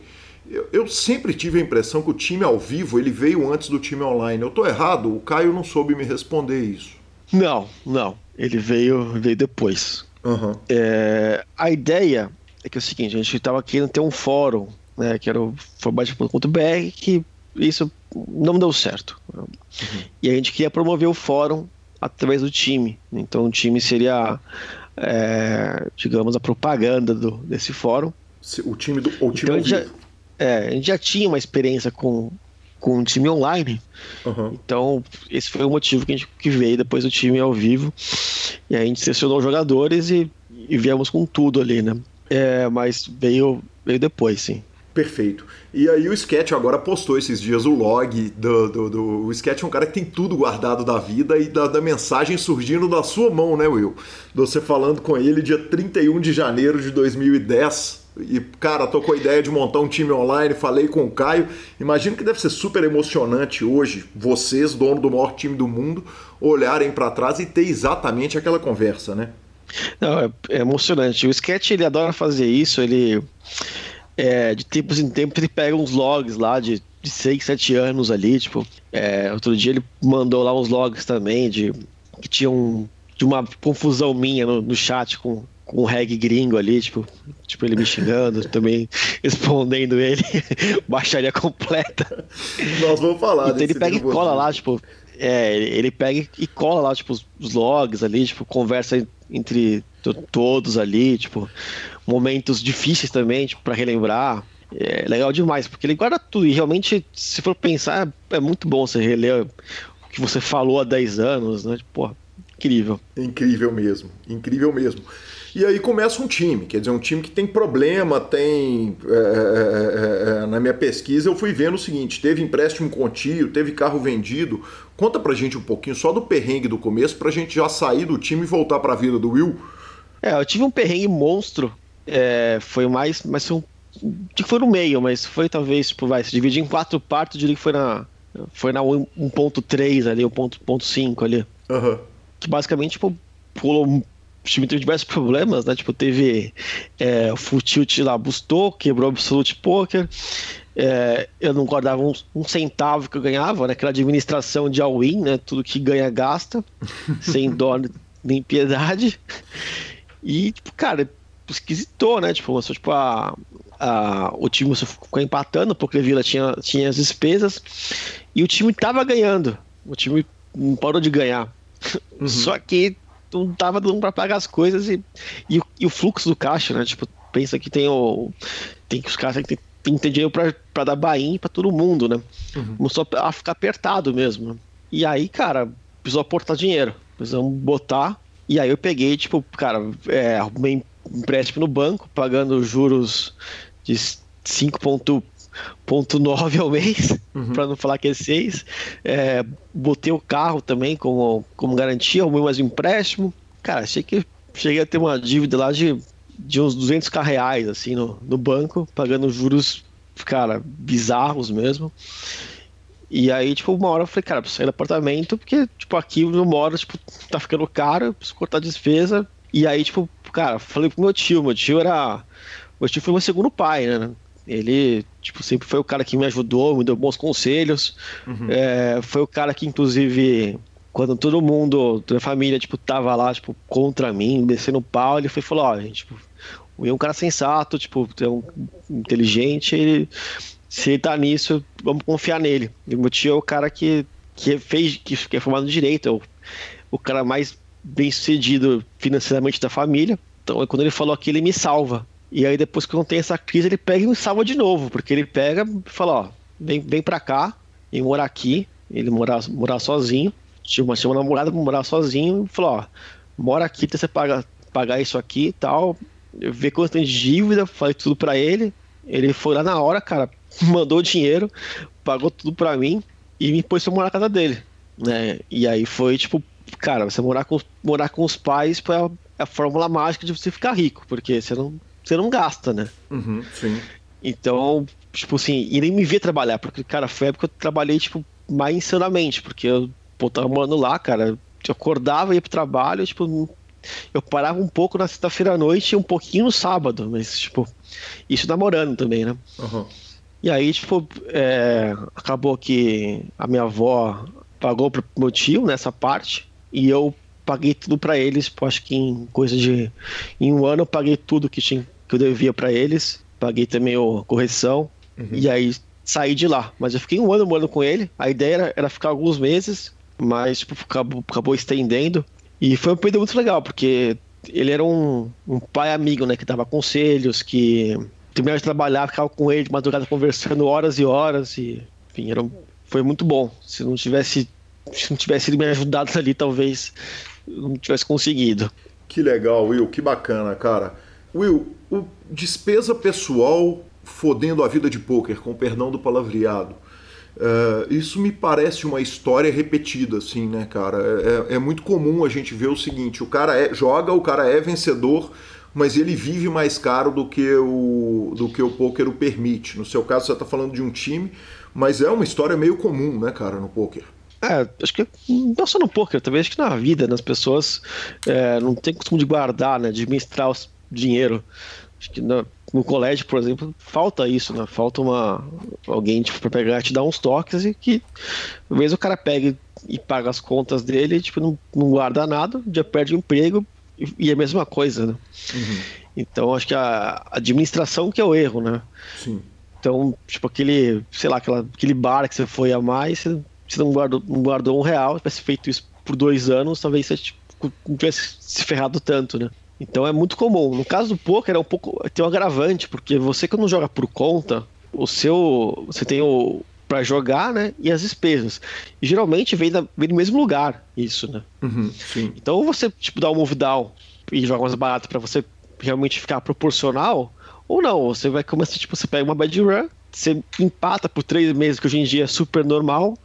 Eu, eu, sempre tive a impressão que o time ao vivo ele veio antes do time online. Eu tô errado? O Caio não soube me responder isso. Não, não. Ele veio, veio depois. Uhum. É, a ideia é que é o seguinte: a gente estava querendo ter um fórum, né, que era o forbet.br, que isso não deu certo. Uhum. E a gente queria promover o fórum através do time. Então o time seria, é, digamos, a propaganda do, desse fórum. O time do o time então, a gente, já, é, a gente já tinha uma experiência com com um time online. Uhum. Então, esse foi o motivo que a gente que veio depois do time ao vivo. E a gente selecionou os jogadores e, e viemos com tudo ali, né? É, mas veio, veio depois, sim. Perfeito. E aí o Sketch agora postou esses dias o log do, do, do... O Sketch é um cara que tem tudo guardado da vida e da, da, mensagem surgindo da sua mão, né, Will? Você falando com ele dia 31 de janeiro de 2010 e, cara, tô com a ideia de montar um time online, falei com o Caio. Imagino que deve ser super emocionante hoje, vocês, dono do maior time do mundo, olharem para trás e ter exatamente aquela conversa, né? Não, é, é emocionante. O Sketch, ele adora fazer isso, ele... É, de tempos em tempos ele pega uns logs lá de, de 6, 7 anos ali, tipo, é, outro dia ele mandou lá uns logs também de que tinha um, de uma confusão minha no, no chat com, com um reggae gringo ali, tipo, tipo ele me xingando, também respondendo ele, baixaria completa. Nós vamos falar Então ele pega e cola lá, tipo, é, ele pega e cola lá, tipo, os logs ali, tipo, conversa entre todos ali, tipo, momentos difíceis também, tipo, pra relembrar. É legal demais, porque ele guarda tudo e realmente, se for pensar, é muito bom você reler o que você falou há 10 anos, né? Tipo, porra, incrível. Incrível mesmo, incrível mesmo. E aí começa um time, quer dizer, um time que tem problema, tem. É, é, é, é, na minha pesquisa eu fui vendo o seguinte: teve empréstimo contínuo, teve carro vendido. Conta pra gente um pouquinho só do perrengue do começo, pra gente já sair do time e voltar pra vida do Will. É, eu tive um perrengue monstro. É, foi mais. Mas foi um. que foi no meio, mas foi talvez, tipo, vai, se dividir em quatro partes, eu diria que foi na. Foi na 1.3 ali, o ponto, ponto 5 ali. Uhum. Que basicamente, tipo, pulou o time teve diversos problemas, né? Tipo, teve é, o Full Tilt lá, bustou, quebrou o Absolute Poker. É, eu não guardava um, um, centavo que eu ganhava, né? Aquela administração de all-in, né? Tudo que ganha, gasta, sem dó nem piedade. E, tipo, cara, esquisitou, né? Tipo, só, tipo a, a, o time ficou empatando, porque a Vila tinha, tinha as despesas, e o time tava ganhando. O time não parou de ganhar. Uhum. Só que não tava dando para pagar as coisas e, e, e, o fluxo do caixa, né? Tipo, pensa que tem o. Tem que os caras tem, tem que ter dinheiro pra, dar bain para todo mundo, né? Uhum. Começou a ficar apertado mesmo. E aí, cara, precisou aportar dinheiro. Precisamos botar. E aí eu peguei, tipo, cara, é, arrumei empréstimo no banco, pagando juros de 5,9 ao mês, uhum. para não falar que é 6. É, botei o carro também como, como garantia, arrumei mais um empréstimo. Cara, achei que cheguei a ter uma dívida lá de, de uns 200 reais, assim, no, no banco, pagando juros, cara, bizarros mesmo. E aí, tipo, uma hora eu falei, cara, preciso sair do apartamento, porque, tipo, aqui eu moro, tipo, tá ficando caro, preciso cortar despesa. E aí, tipo, cara, falei pro meu tio, meu tio era. Meu tio foi meu segundo pai, né? Ele, tipo, sempre foi o cara que me ajudou, me deu bons conselhos. Uhum. É, foi o cara que, inclusive, quando todo mundo, toda a família, tipo, tava lá, tipo, contra mim, descendo o pau, ele foi falou, ó, gente, tipo, é um cara sensato, tipo, é um inteligente, ele, se ele tá nisso, vamos confiar nele. E o meu tio é o cara que que fez, que, que é formado em direito, é o, o cara mais bem sucedido financeiramente da família. Então, quando ele falou aqui, ele me salva. E aí, depois que não tem essa crise, ele pega e me salva de novo, porque ele pega e fala: Ó, vem, vem pra cá e morar aqui. Ele morar, morar sozinho. Tinha uma, tinha uma namorada pra morar sozinho. E falou: Ó, mora aqui, você paga, pagar isso aqui e tal. Vi quanto tem de dívida, falei tudo pra ele. Ele foi lá na hora, cara, mandou dinheiro, pagou tudo pra mim e me pôs pra morar na casa dele. Né? E aí foi tipo, cara, você morar com, morar com os pais é a, a fórmula mágica de você ficar rico, porque você não, você não gasta, né? Uhum, sim. Então, tipo assim, e nem me ver trabalhar, porque, cara, foi a época que eu trabalhei, tipo, mais insanamente, porque eu pô, tava morando lá, cara, eu acordava, ia pro trabalho, tipo, eu parava um pouco na sexta-feira à noite e um pouquinho no sábado, mas, tipo, isso namorando também, né? Uhum. E aí, tipo, é, acabou que a minha avó pagou pro meu tio nessa parte e eu paguei tudo para eles, acho que em coisa de. Em um ano eu paguei tudo que, tinha, que eu devia para eles, paguei também a correção uhum. e aí saí de lá. Mas eu fiquei um ano morando com ele, a ideia era, era ficar alguns meses, mas tipo, acabou, acabou estendendo. E foi um período muito legal, porque ele era um, um pai amigo, né? Que dava conselhos, que terminava de trabalhar, ficava com ele de madrugada conversando horas e horas. E, enfim, era foi muito bom. Se não tivesse, se não tivesse me ajudado ali, talvez não tivesse conseguido. Que legal, Will, que bacana, cara. Will, o despesa pessoal fodendo a vida de pôquer, com perdão do palavreado. Uh, isso me parece uma história repetida, assim, né, cara? É, é, é, muito comum a gente ver o seguinte: o cara é, joga, o cara é vencedor, mas ele vive mais caro do que o, do que o poker o permite. No seu caso, você está falando de um time, mas é uma história meio comum, né, cara, no poker. É, acho que não só no poker, também acho que na vida, nas pessoas é, não tem costume de guardar, né, de administrar o dinheiro. Acho que no, no colégio, por exemplo, falta isso, né? Falta uma alguém tipo, para pegar te dar uns toques e que talvez o cara pegue e paga as contas dele, tipo, não, não guarda nada, já perde o emprego e, e é a mesma coisa, né? Uhum. Então acho que a administração que é o erro, né? Sim. Então, tipo, aquele, sei lá, aquela, aquele bar que você foi a mais, você, você não, guardou, não guardou um real, tivesse feito isso por dois anos, talvez você tipo, não tivesse se ferrado tanto, né? Então é muito comum. No caso do poker é um pouco tem um agravante, porque você que não joga por conta, o seu você tem o para jogar, né, e as despesas. E geralmente vem, da, vem do mesmo lugar isso, né? Uhum, então você tipo dá um move down e joga mais barato para você realmente ficar proporcional, ou não, você vai começar tipo você pega uma bad run, você empata por três meses que hoje em dia é super normal.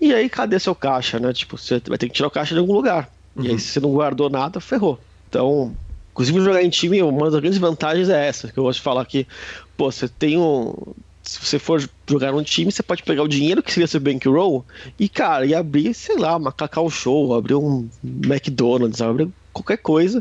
E aí, cadê seu caixa, né? Tipo, você vai ter que tirar o caixa de algum lugar. Uhum. E aí, uhum. se você não guardou nada, ferrou. Então, Inclusive, jogar em time, uma das grandes vantagens é essa, que eu gosto de falar que, pô, você tem um. Se você for jogar num time, você pode pegar o dinheiro que seria seu bankroll e, cara, e abrir, sei lá, uma Cacau Show, abrir um McDonald's, abrir qualquer coisa,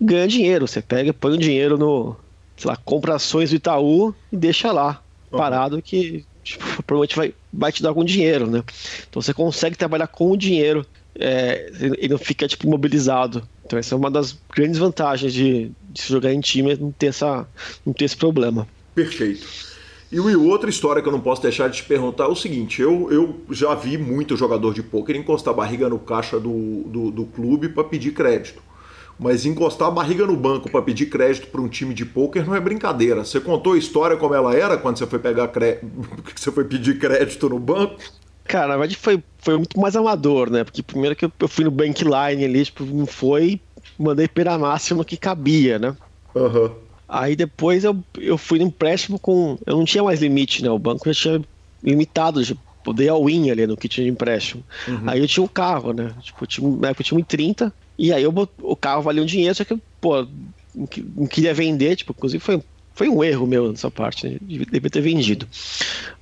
ganha dinheiro. Você pega, põe o dinheiro no, sei lá, compra ações do Itaú e deixa lá, parado, que tipo, provavelmente vai, vai te dar algum dinheiro, né? Então você consegue trabalhar com o dinheiro é, e não fica, tipo, mobilizado então essa é uma das grandes vantagens de, de se jogar em time, não ter, essa, não ter esse problema. Perfeito. E outra história que eu não posso deixar de te perguntar é o seguinte: eu, eu já vi muito jogador de pôquer encostar a barriga no caixa do, do, do clube para pedir crédito. Mas encostar a barriga no banco para pedir crédito para um time de pôquer não é brincadeira. Você contou a história como ela era quando você foi pegar cre... você foi pedir crédito no banco? Cara, na verdade foi, foi muito mais amador, né? Porque primeiro que eu, fui no bankline ali, tipo, não foi, mandei pela máxima que cabia, né? Aham. Uhum. Aí depois eu, eu fui no empréstimo com. Eu não tinha mais limite, né? O banco já tinha limitado, já dei all-in ali no tinha de empréstimo. Uhum. Aí eu tinha um carro, né? Tipo, eu tinha, na época eu tinha um 30, e aí eu, o carro valia um dinheiro, só que, pô, não queria vender, tipo, inclusive foi, foi um erro meu nessa parte, né? devia ter vendido.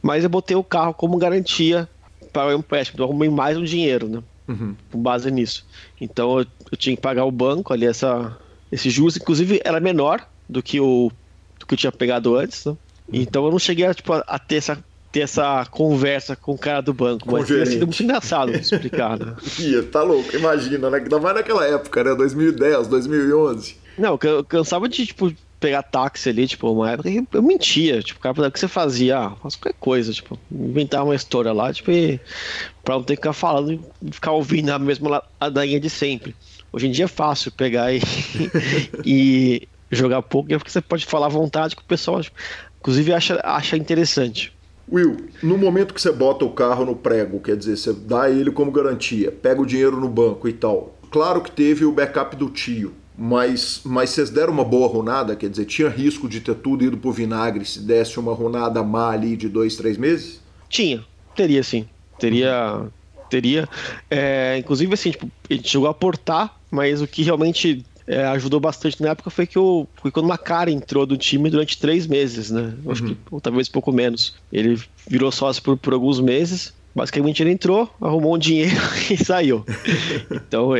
Mas eu botei o carro como garantia pagar um empréstimo, eu arrumei mais um dinheiro, né? Uhum. Com base nisso. Então eu, eu, tinha que pagar o banco ali essa, esse juros, inclusive era menor do que o do que eu tinha pegado antes, né? Então eu não cheguei a, tipo, a ter essa ter essa conversa com o cara do banco, mas teria sido muito engraçado explicar, né? Ia, tá louco, imagina, né? Ainda mais naquela época, né? 2010, 2011. Não, eu cansava de, tipo, pegar táxi ali, tipo, uma época que eu mentia, tipo, cara, o que você fazia? Ah, faço qualquer coisa, tipo, inventar uma história lá, tipo, e, pra não ter que ficar falando e ficar ouvindo a mesma ladainha de sempre. Hoje em dia é fácil pegar e, e jogar poker porque você pode falar à vontade que o pessoal, tipo, inclusive, acha, acha interessante. Will, no momento que você bota o carro no prego, quer dizer, você dá ele como garantia, pega o dinheiro no banco e tal. Claro que teve o backup do tio, mas, mas vocês deram uma boa runada? Quer dizer, tinha risco de ter tudo ido pro vinagre se desse uma runada má ali de dois, três meses? Tinha, teria sim. Teria. Teria. É, inclusive, assim, tipo, a gente chegou a aportar, mas o que realmente é, ajudou bastante na época foi que o, foi quando o Macari entrou do time durante três meses, né? Acho uhum. que ou talvez pouco menos. Ele virou sócio por, por alguns meses. Basicamente ele entrou, arrumou um dinheiro e saiu. então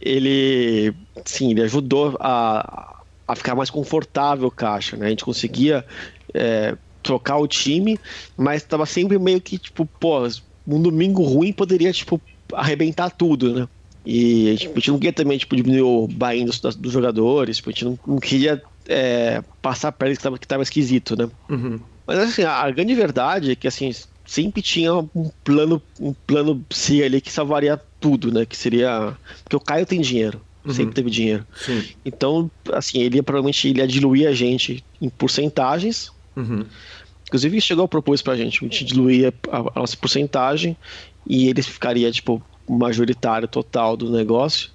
ele, sim, ele ajudou a, a ficar mais confortável o caixa, né? A gente conseguia é, trocar o time, mas estava sempre meio que tipo, pô, um domingo ruim poderia tipo arrebentar tudo, né? E a gente, a gente não queria também tipo, diminuir o buy dos, dos, jogadores, tipo, a gente não, não queria é, passar para eles que tava, que tava esquisito, né? Uhum. Mas assim, a, a, grande verdade é que assim, sempre tinha um plano, um plano C ali que salvaria tudo, né? Que seria. Porque o Caio tem dinheiro. Uhum. Sempre teve dinheiro. Sim. Então, assim, ele ia, provavelmente ele ia diluir a gente em porcentagens. Uhum. Inclusive, chegou a propor isso pra gente. A gente diluía a, a nossa porcentagem e ele ficaria, tipo, majoritário total do negócio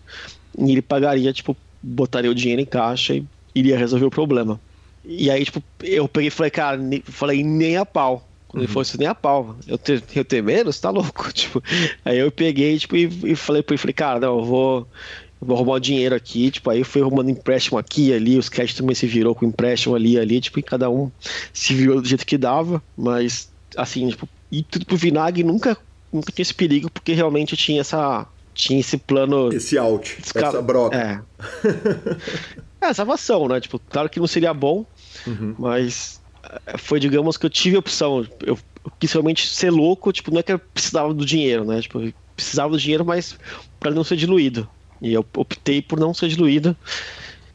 e ele pagaria, tipo, botaria o dinheiro em caixa e iria resolver o problema. E aí, tipo, eu peguei e falei, cara, falei, nem a pau. Quando uhum. ele fosse nem a pau. Eu ter, eu ter menos? Tá louco. Tipo, aí eu peguei, tipo, e, e falei pra ele, falei, cara, não, eu vou. Vou arrumar o dinheiro aqui, tipo, aí fui arrumando empréstimo aqui ali, os cash também se virou com empréstimo ali ali, tipo, e cada um se virou do jeito que dava, mas assim, tipo, e tudo pro vinagre nunca nunca tinha esse perigo, porque realmente tinha essa. Tinha esse plano. Esse out, desca... essa broca. É. é, essa salvação, né? Tipo, claro que não seria bom, uhum. mas é, foi, digamos, que eu tive a opção. Eu, eu quis realmente ser louco, tipo, não é que eu precisava do dinheiro, né? Tipo, eu precisava do dinheiro, mas para não ser diluído. E eu optei por não ser diluído.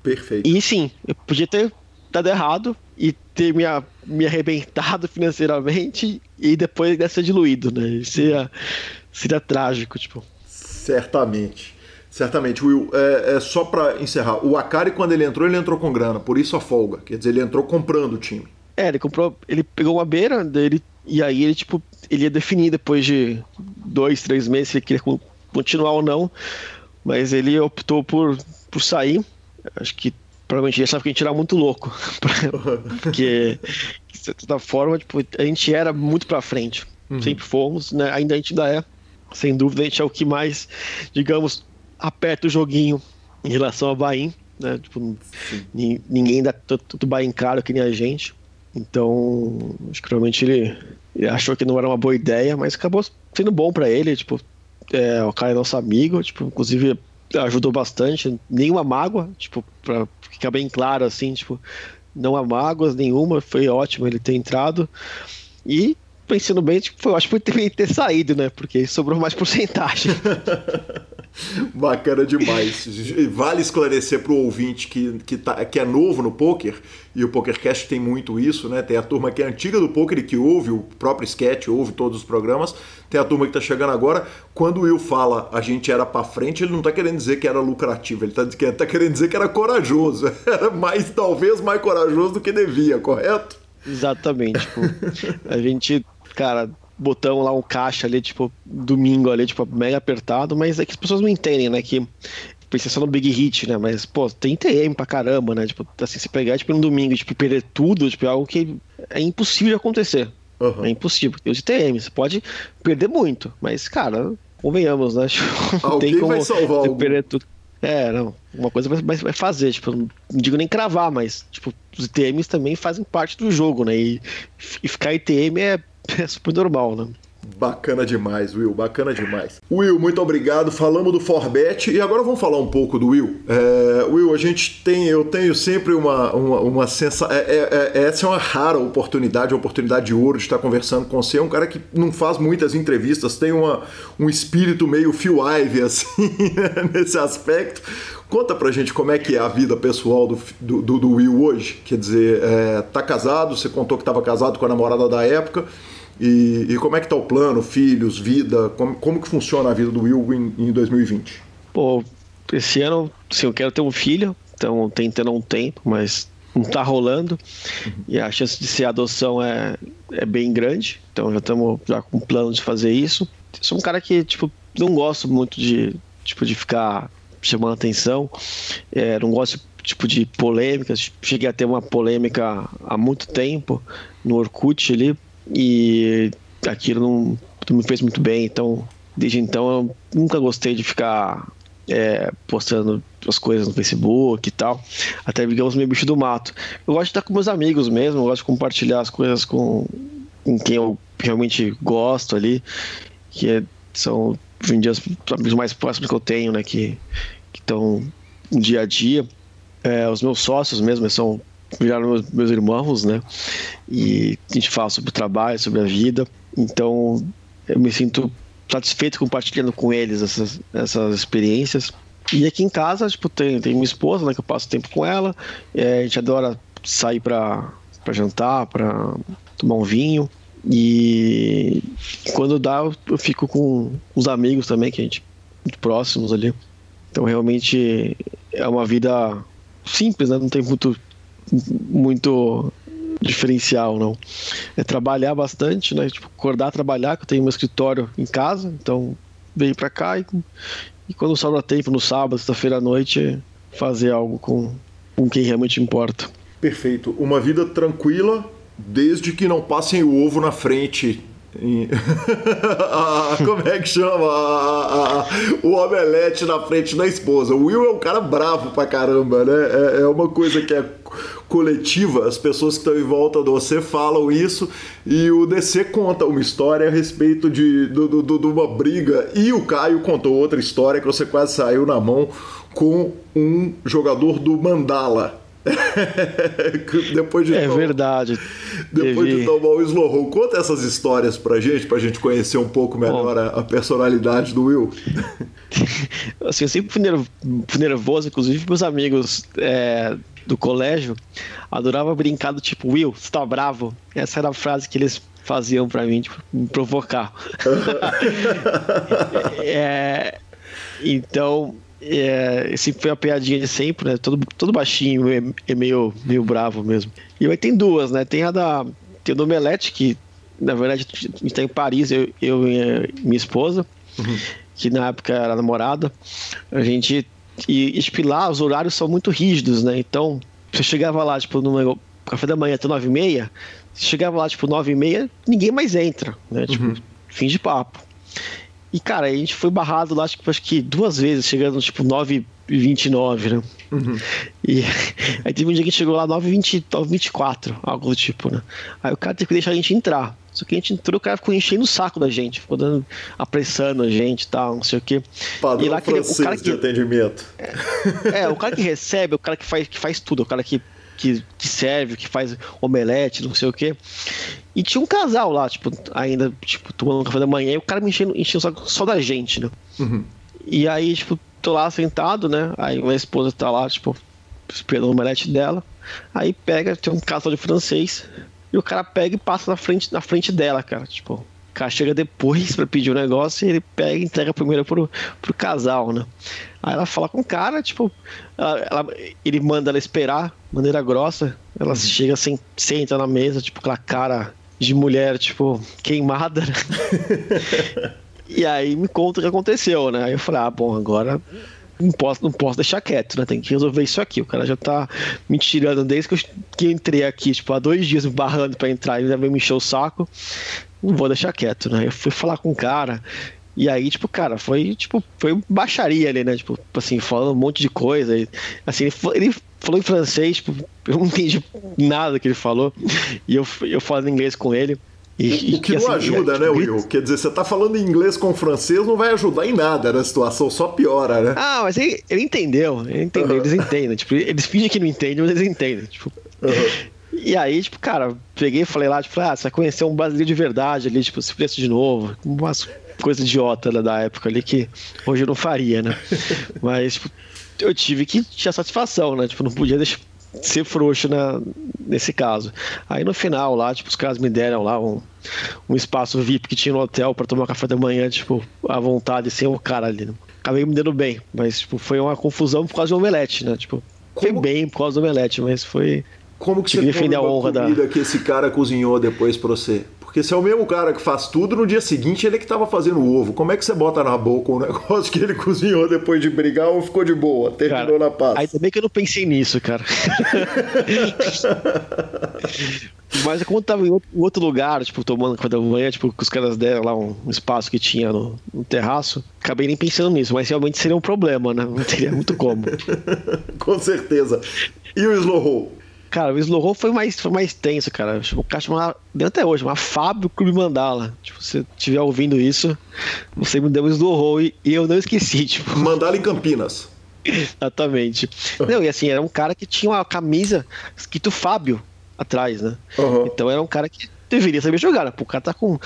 Perfeito. E sim, eu podia ter dado errado e ter me, me arrebentado financeiramente e depois ia ser diluído, né? Seria, seria trágico, tipo. Certamente. Certamente, Will. É, é só para encerrar. O Akari, quando ele entrou, ele entrou com grana, por isso a folga. Quer dizer, ele entrou comprando o time. É, ele comprou. Ele pegou uma beira dele e aí ele, tipo, ele ia definir depois de dois, três meses se ele queria continuar ou não. Mas ele optou por, por sair. Acho que provavelmente ele achava que a gente era muito louco. porque, de certa forma, tipo, a gente era muito pra frente. Uhum. Sempre fomos, né? Ainda a gente ainda é. Sem dúvida, a gente é o que mais, digamos, aperta o joguinho em relação ao Bahia. Né? Tipo, ninguém dá tanto Bahia caro que nem a gente. Então, acho que provavelmente ele, ele, achou que não era uma boa ideia, mas acabou sendo bom para ele. Tipo, é, o cara é nosso amigo, tipo, inclusive ajudou bastante. Nenhuma mágoa, tipo, pra ficar bem claro assim, tipo, não há mágoas nenhuma, foi ótimo ele ter entrado. E pensando bem, tipo, foi ótimo ele ter saído, né? Porque sobrou mais porcentagem. Bacana demais. Vale esclarecer para o ouvinte que, que, tá, que é novo no poker, e o PokerCast tem muito isso, né? Tem a turma que é antiga do poker e que ouve o próprio sketch, ouve todos os programas. Tem a turma que está chegando agora. Quando o Will fala a gente era para frente, ele não está querendo dizer que era lucrativo, ele está tá querendo dizer que era corajoso. Era mais, talvez mais corajoso do que devia, correto? Exatamente. A gente, cara, botamos lá um caixa ali, tipo, domingo ali, tipo, mega apertado, mas é que as pessoas não entendem, né? Que pensei só no Big Hit, né? Mas, pô, tem TM pra caramba, né? Tipo, assim, se pegar, tipo, no domingo, tipo, perder tudo, tipo, é algo que é impossível de acontecer. Uhum. É impossível, porque os TM, você pode perder muito, mas, cara, convenhamos, né? Tipo, não tem como vai salvar perder tudo. É, não. Uma coisa vai, vai fazer, tipo, não digo nem cravar, mas, tipo, os ITMs também fazem parte do jogo, né? E, e ficar ITM é é super normal, né? Bacana demais, Will, bacana demais. Will, muito obrigado. Falamos do Forbet e agora vamos falar um pouco do Will. É, Will, a gente tem, eu tenho sempre uma, uma, uma sensação. É, é, é, essa é uma rara oportunidade, uma oportunidade de ouro de estar conversando com você. É um cara que não faz muitas entrevistas, tem uma, um espírito meio Phil Ivey, assim, nesse aspecto. Conta pra gente como é que é a vida pessoal do, do, do Will hoje. Quer dizer, é, tá casado, você contou que estava casado com a namorada da época. E, e, como é que tá o plano, filhos, vida? Como, como que funciona a vida do Will em, em 2020? Pô, esse ano, sim, eu quero ter um filho, então tentando um tempo, mas não tá rolando. E a chance de ser adoção é, é bem grande, então já estamos já com plano de fazer isso. sou um cara que, tipo, não gosto muito de, tipo, de ficar chamando atenção, é, não gosto tipo de polêmicas. Cheguei a ter uma polêmica há muito tempo no Orkut ali, e aquilo não, não me fez muito bem. Então, desde então, eu nunca gostei de ficar é, postando as coisas no Facebook e tal. Até digamos meio bicho do mato. Eu gosto de estar com meus amigos mesmo, eu gosto de compartilhar as coisas com, com quem eu realmente gosto ali, que é, são hoje em dia os amigos mais próximos que eu tenho, né, que estão no dia a dia. É, os meus sócios mesmo são viraram meus, meus irmãos, né? E a gente fala sobre o trabalho, sobre a vida. Então, eu me sinto satisfeito compartilhando com eles essas, essas experiências. E aqui em casa, tipo, tem, tem minha esposa, né? Que eu passo tempo com ela. É, a gente adora sair para jantar, para tomar um vinho. E quando dá, eu fico com os amigos também, que a gente muito próximos ali. Então realmente é uma vida simples, né? Não tem muito muito diferencial, não. É trabalhar bastante, né? Tipo, acordar, trabalhar, que eu tenho meu escritório em casa, então venho para cá e, e, quando sobra tempo no sábado, sexta-feira à noite, fazer algo com, com quem realmente importa. Perfeito. Uma vida tranquila, desde que não passem o ovo na frente como é que chama? o omelete na frente da esposa. O Will é um cara bravo pra caramba, né? É, é uma coisa que é coletiva, as pessoas que estão em volta de você falam isso e o DC conta uma história a respeito de, de, de, de uma briga e o Caio contou outra história que você quase saiu na mão com um jogador do Mandala. depois de é tomar, verdade. Depois Teve... de tomar o Slow Conta essas histórias pra gente, pra gente conhecer um pouco melhor a, a, personalidade do Will. assim, eu sempre fui, nervoso, fui nervoso inclusive meus amigos é, do colégio adoravam brincar do tipo, Will, você tá bravo? Essa era a frase que eles faziam pra mim, tipo, me provocar. é, então, é, esse foi a piadinha de sempre, né? Todo, todo baixinho é, é, meio, meio bravo mesmo. E aí tem duas, né? Tem a da. Tem o do Omelete, que na verdade a gente está em Paris, eu, eu e minha esposa, uhum. que na época era namorada. A gente. E, e tipo, lá os horários são muito rígidos, né? Então, você chegava lá, tipo, no café da manhã até nove e meia, chegava lá, tipo, nove e meia, ninguém mais entra, né? Tipo, uhum. fim de papo. E, cara, a gente foi barrado lá, tipo, acho que duas vezes, chegando, tipo, 9h29, né? Uhum. E aí teve um dia que a gente chegou lá 9h20, 9h24, algo do tipo, né? Aí o cara teve que deixar a gente entrar. Só que a gente entrou, o cara ficou enchendo o saco da gente, ficou dando, apressando a gente e tal, não sei o quê. Padrão e lá que, o cara que, de atendimento. É, é, o cara que recebe, o cara que faz, que faz tudo, o cara que que, que serve, que faz omelete, não sei o quê. E tinha um casal lá, tipo, ainda, tipo, tomando café da manhã, e o cara me enchendo, enchendo só, só da gente, né? Uhum. E aí, tipo, tô lá sentado, né? Aí minha esposa tá lá, tipo, esperando o omelete dela. Aí pega, tem um casal de francês, e o cara pega e passa na frente, na frente dela, cara. Tipo, o cara chega depois para pedir o um negócio e ele pega e entrega primeiro pro, pro casal, né? Aí ela fala com o cara, tipo, ela, ela, ele manda ela esperar, maneira grossa. Ela uhum. chega assim, senta na mesa, tipo, com a cara de mulher, tipo, queimada. Né? e aí me conta o que aconteceu, né? Aí eu falei, ah, bom, agora não posso, não posso deixar quieto, né? Tem que resolver isso aqui. O cara já tá me tirando desde que eu que entrei aqui, tipo, há dois dias me barrando pra entrar e ainda veio me encher o saco. Não vou deixar quieto, né? Eu fui falar com o cara. E aí, tipo, cara, foi, tipo, foi baixaria ali, né? Tipo, assim, falando um monte de coisa. E, assim, ele, ele falou em francês, tipo, eu não entendi nada que ele falou. E eu, eu falando inglês com ele. E, o que e, não assim, ajuda, né, Will? Quer dizer, você tá falando inglês com francês, não vai ajudar em nada na situação, só piora, né? Ah, mas ele, ele entendeu, ele entendeu, uhum. eles entendem. Tipo, eles fingem que não entendem, mas eles entendem. Tipo. Uhum. E aí, tipo, cara, peguei e falei lá, tipo, ah, você vai conhecer um brasileiro de verdade ali, tipo, se preço de novo. Umas coisas idiota né, da época ali que hoje eu não faria, né? Mas, tipo, eu tive que ter satisfação, né? Tipo, não podia deixar ser frouxo na, nesse caso. Aí no final lá, tipo, os caras me deram lá um, um espaço VIP que tinha no hotel para tomar café da manhã, tipo, à vontade, sem o cara ali. Né? Acabei me dando bem, mas tipo, foi uma confusão por causa do omelete, né? Tipo, foi bem por causa do omelete, mas foi. Como que você defender a honra da que esse cara cozinhou depois pra você? Porque se é o mesmo cara que faz tudo, no dia seguinte ele é que tava fazendo o ovo. Como é que você bota na boca o negócio que ele cozinhou depois de brigar ou ficou de boa? Terminou cara, na paz. Aí também que eu não pensei nisso, cara. Mas quando tava em outro lugar, tipo, tomando café da manhã, tipo, que os caras deram lá um espaço que tinha no, no, terraço, acabei nem pensando nisso, mas realmente seria um problema, né? Não teria muito como. Com certeza. E o slow roll? Cara, o Slow Roll foi mais, foi mais tenso, cara. O cara chamava, deu até hoje, mas Fábio Clube Mandala. Tipo, se você estiver ouvindo isso, você me deu o Slow Roll e, e eu não esqueci, tipo. Mandala em Campinas. Exatamente. Não, e assim, era um cara que tinha uma camisa escrito Fábio atrás, né? Uhum. Então era um cara que deveria saber jogar, né? O cara tá com,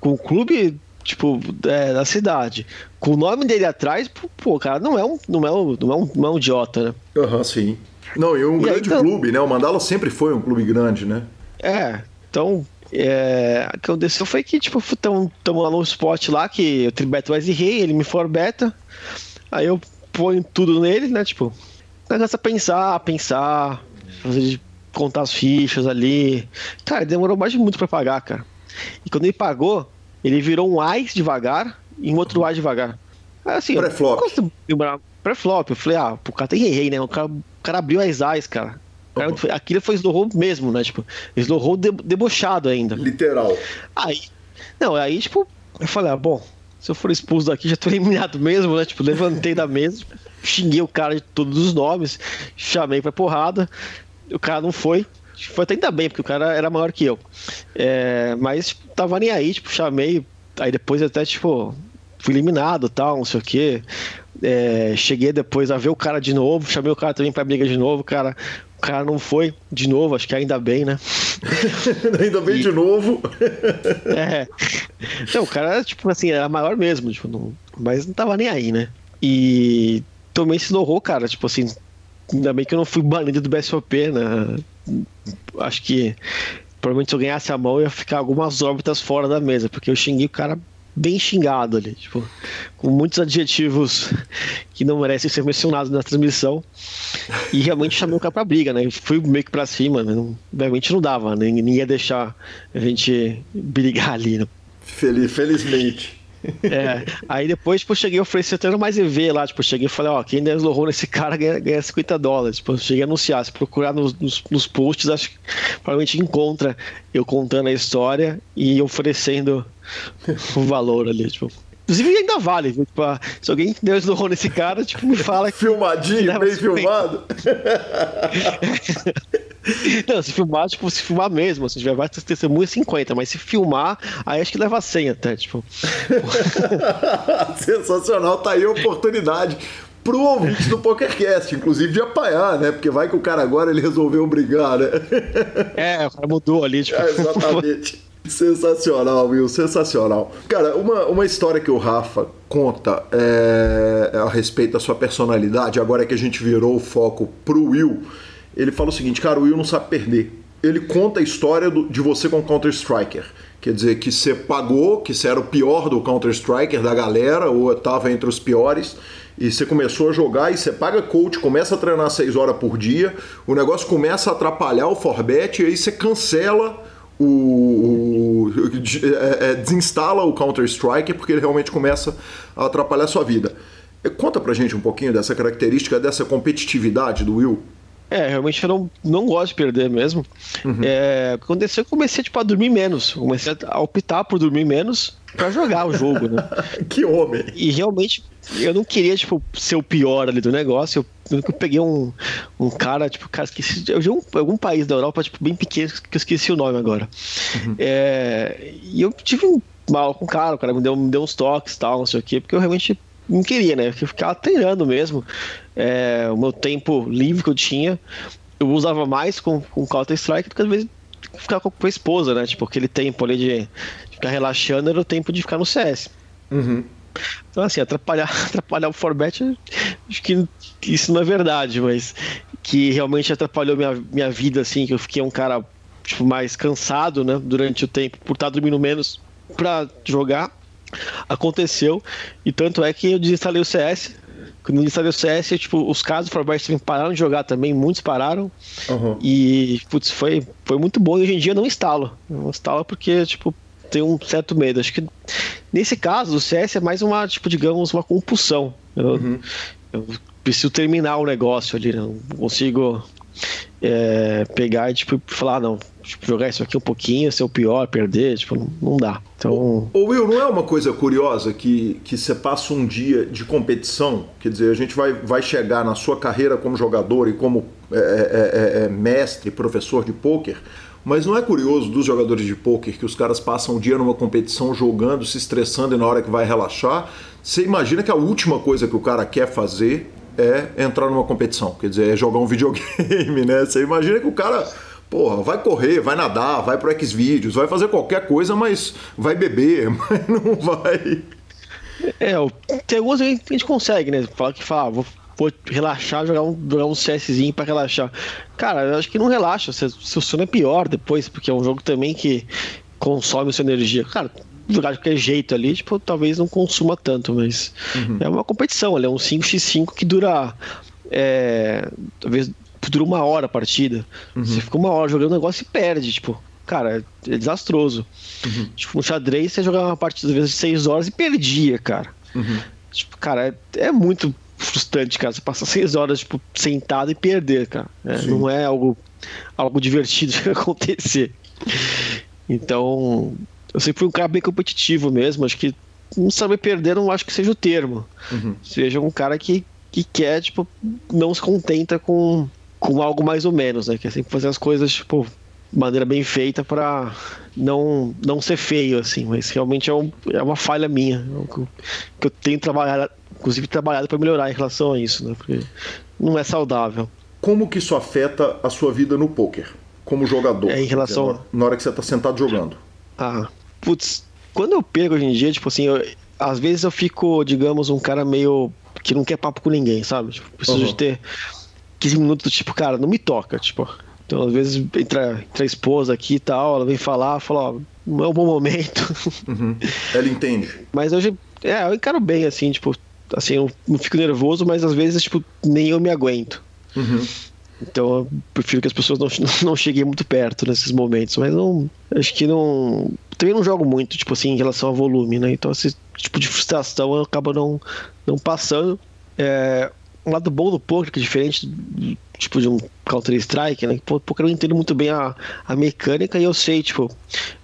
com o clube, tipo, é, da cidade, com o nome dele atrás, pô, o cara não é um, não é um, não é um, não é um idiota, né? Aham, uhum, sim. Não, e um e grande aí, então... clube, né? O Mandala sempre foi um clube grande, né? É, então é, o que aconteceu foi que, tipo, estamos lá no spot lá, que eu tribeto mais rei, ele me for beta, aí eu ponho tudo nele, né, tipo, começa a pensar, pensar, fazer, contar as fichas ali, cara, demorou mais de muito para pagar, cara, e quando ele pagou, ele virou um AIS devagar e um outro AIS devagar. Assim, Pré-flop. Pré-flop, eu falei, ah, o cara tem rei, né, o cara cara abriu as eyes, cara. cara uhum. Aquilo foi slow mesmo, né? Tipo, slow de, debochado ainda. Literal. Aí, não, aí, tipo, eu falei, ah, bom, se eu for expulso daqui, já tô eliminado mesmo, né? Tipo, levantei da mesa, xinguei o cara de todos os nomes, chamei pra porrada, o cara não foi. Foi até ainda bem, porque o cara era maior que eu. É, mas tipo, tava nem aí, tipo, chamei. Aí depois até, tipo, fui eliminado tal, não sei o quê. É, cheguei depois a ver o cara de novo, chamei o cara também pra briga de novo, cara. O cara não foi de novo, acho que ainda bem, né? ainda bem e... de novo. é. Não, o cara, tipo assim, era maior mesmo, tipo, não... mas não tava nem aí, né? E tomei esse horror, cara, tipo assim, ainda bem que eu não fui banido do BSOP, né? Acho que provavelmente se eu ganhasse a mão eu ia ficar algumas órbitas fora da mesa, porque eu xinguei o cara bem xingado ali, tipo, com muitos adjetivos que não merecem ser mencionados na transmissão. E realmente chamei o cara pra briga, né? Fui meio que pra cima, né? Não, realmente não dava, né? ninguém ia deixar a gente brigar ali. Né? Feliz, felizmente. É, aí depois, tipo, eu cheguei a oferecer até mais EV lá, tipo, eu cheguei e falei, ó, quem der nesse cara ganha, ganha 50 dólares. Tipo, eu cheguei a anunciar, se procurar nos, nos, nos posts, acho que provavelmente encontra eu contando a história e oferecendo o valor ali, tipo. Inclusive ainda vale, viu? Tipo, ah, se alguém deu slow nesse cara, tipo, me fala. Filmadinho, bem filmado. Não, se filmar, tipo, se filmar mesmo, se tiver várias testemunhas, 50, mas se filmar, aí acho que leva 100 até, tipo. Sensacional, tá aí a oportunidade pro ouvinte do PokerCast, inclusive de apanhar, né? Porque vai que o cara agora ele resolveu brigar, né? É, o cara mudou ali, tipo. É, exatamente. Sensacional, Will, sensacional. Cara, uma, uma história que o Rafa conta é, a respeito da sua personalidade, agora que a gente virou o foco pro Will, ele fala o seguinte, cara, o Will não sabe perder. Ele conta a história do, de você com Counter-Striker. Quer dizer, que você pagou, que você era o pior do Counter-Striker da galera, ou estava entre os piores, e você começou a jogar e você paga coach, começa a treinar 6 horas por dia, o negócio começa a atrapalhar o Forbet, e aí você cancela o, o é, é, desinstala o Counter-Strike porque ele realmente começa a atrapalhar a sua vida. Conta pra gente um pouquinho dessa característica, dessa competitividade do Will. É, realmente eu não, não gosto de perder mesmo. Uhum. É, aconteceu que eu comecei tipo, a dormir menos. comecei a optar por dormir menos para jogar o jogo, né? que homem! E realmente eu não queria tipo, ser o pior ali do negócio. Eu nunca peguei um, um cara, tipo, cara, esqueci. Eu vi um, algum país da Europa, tipo, bem pequeno, que eu esqueci o nome agora. Uhum. É, e eu tive um mal com o cara, o cara me deu, me deu uns toques e tal, não sei o quê, porque eu realmente não queria, né? Eu ficava treinando mesmo. É, o meu tempo livre que eu tinha, eu usava mais com, com Counter-Strike do que às vezes ficar com a esposa, né? Tipo, aquele tempo ali de, de ficar relaxando era o tempo de ficar no CS. Uhum. Então, assim, atrapalhar, atrapalhar o Forbet, acho que, isso não é verdade, mas que realmente atrapalhou minha, minha vida, assim, que eu fiquei um cara tipo, mais cansado, né, durante o tempo, por estar dormindo menos para jogar. Aconteceu, e tanto é que eu desinstalei o CS. Quando eu desinstalei o CS, tipo, os casos do Forbet pararam de jogar também, muitos pararam. Uhum. E, putz, foi, foi muito bom. E hoje em dia eu não instalo. Eu não instalo porque, tipo, tenho um certo medo. Acho que nesse caso, o CS é mais uma, tipo, digamos, uma compulsão. Eu, uhum. eu preciso terminar o negócio ali, não consigo é, pegar e tipo, falar, não, tipo, jogar isso aqui um pouquinho, ser o pior, perder, tipo, não, não dá. Então... Ô, Will, não é uma coisa curiosa que, que você passa um dia de competição, quer dizer, a gente vai, vai chegar na sua carreira como jogador e como é, é, é, é mestre, professor de pôquer, mas não é curioso dos jogadores de pôquer que os caras passam o dia numa competição jogando, se estressando e na hora que vai relaxar, você imagina que a última coisa que o cara quer fazer é entrar numa competição, quer dizer, é jogar um videogame, né? Você imagina que o cara porra, vai correr, vai nadar, vai pro Xvideos, vai fazer qualquer coisa, mas vai beber, mas não vai. É, tem algumas que a gente consegue, né? Fala que fala, ah, vou vou relaxar, jogar um, jogar um CSzinho pra relaxar. Cara, eu acho que não relaxa, seu sono é pior depois, porque é um jogo também que consome sua energia. Cara, jogar de qualquer jeito ali, tipo, talvez não consuma tanto, mas uhum. é uma competição, é um 5x5 que dura. É, talvez dura uma hora a partida. Uhum. Você fica uma hora jogando o negócio e perde, tipo. Cara, é desastroso. Uhum. Tipo, no xadrez você jogava uma partida às vezes de 6 horas e perdia, cara. Uhum. Tipo, cara, é, é muito frustrante, cara. Você passa seis horas, tipo, sentado e perder, cara. É, não é algo, algo divertido de acontecer. Então, eu sempre fui um cara bem competitivo mesmo. Acho que não saber perder, não acho que seja o termo. Uhum. Seja um cara que, que quer, tipo, não se contenta com, com algo mais ou menos, né? Quer sempre fazer as coisas, tipo, de maneira bem feita para não, não ser feio, assim. Mas realmente é, um, é uma falha minha. É que eu tenho trabalhado, inclusive trabalhado para melhorar em relação a isso, né? Porque não é saudável. Como que isso afeta a sua vida no poker, como jogador? É, em relação dizer, na hora que você está sentado jogando. Ah, putz, quando eu pego hoje em dia, tipo assim, eu, às vezes eu fico, digamos, um cara meio que não quer papo com ninguém, sabe? Tipo, preciso uhum. de ter 15 minutos, tipo, cara, não me toca, tipo. Então, às vezes, entra, entra a esposa aqui e tal, ela vem falar, fala, ó, não é um bom momento. Uhum. Ela entende. Mas hoje, é, eu encaro bem, assim, tipo, assim, eu não fico nervoso, mas às vezes, tipo, nem eu me aguento. Uhum. Então eu prefiro que as pessoas não, não cheguem muito perto nesses momentos, mas não. Acho que não. Também não jogo muito, tipo assim, em relação ao volume, né? Então esse tipo de frustração acaba não, não passando. É, um lado bom do poker, que é diferente tipo de um Counter-Strike, né? Porque eu não entendo muito bem a, a mecânica e eu sei, tipo,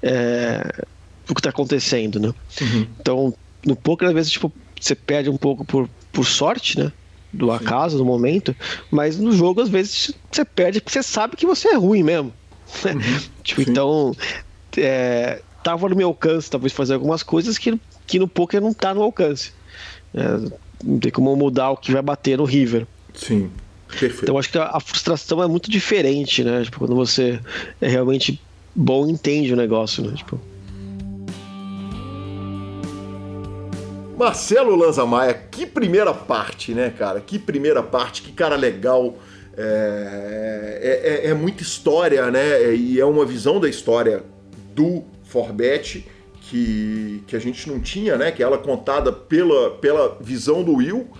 é, o que está acontecendo, né? Uhum. Então, no poker, às vezes, tipo, você perde um pouco por, por sorte, né? Do acaso, do momento, mas no jogo, às vezes, você perde porque você sabe que você é ruim mesmo. Uhum. tipo, Sim. então, é, tava no meu alcance, talvez, fazer algumas coisas que, que no poker não tá no alcance. É, não tem como mudar o que vai bater no River. Sim. Perfeito. Então acho que a, a, frustração é muito diferente, né? Tipo, quando você é realmente bom entende o negócio, né? Tipo, Marcelo Lanza Maia, que primeira parte, né, cara? Que primeira parte, que cara legal. É, é, é, é muita história, né? E é uma visão da história do Forbet que, que a gente não tinha, né? Que ela contada pela, pela visão do Will.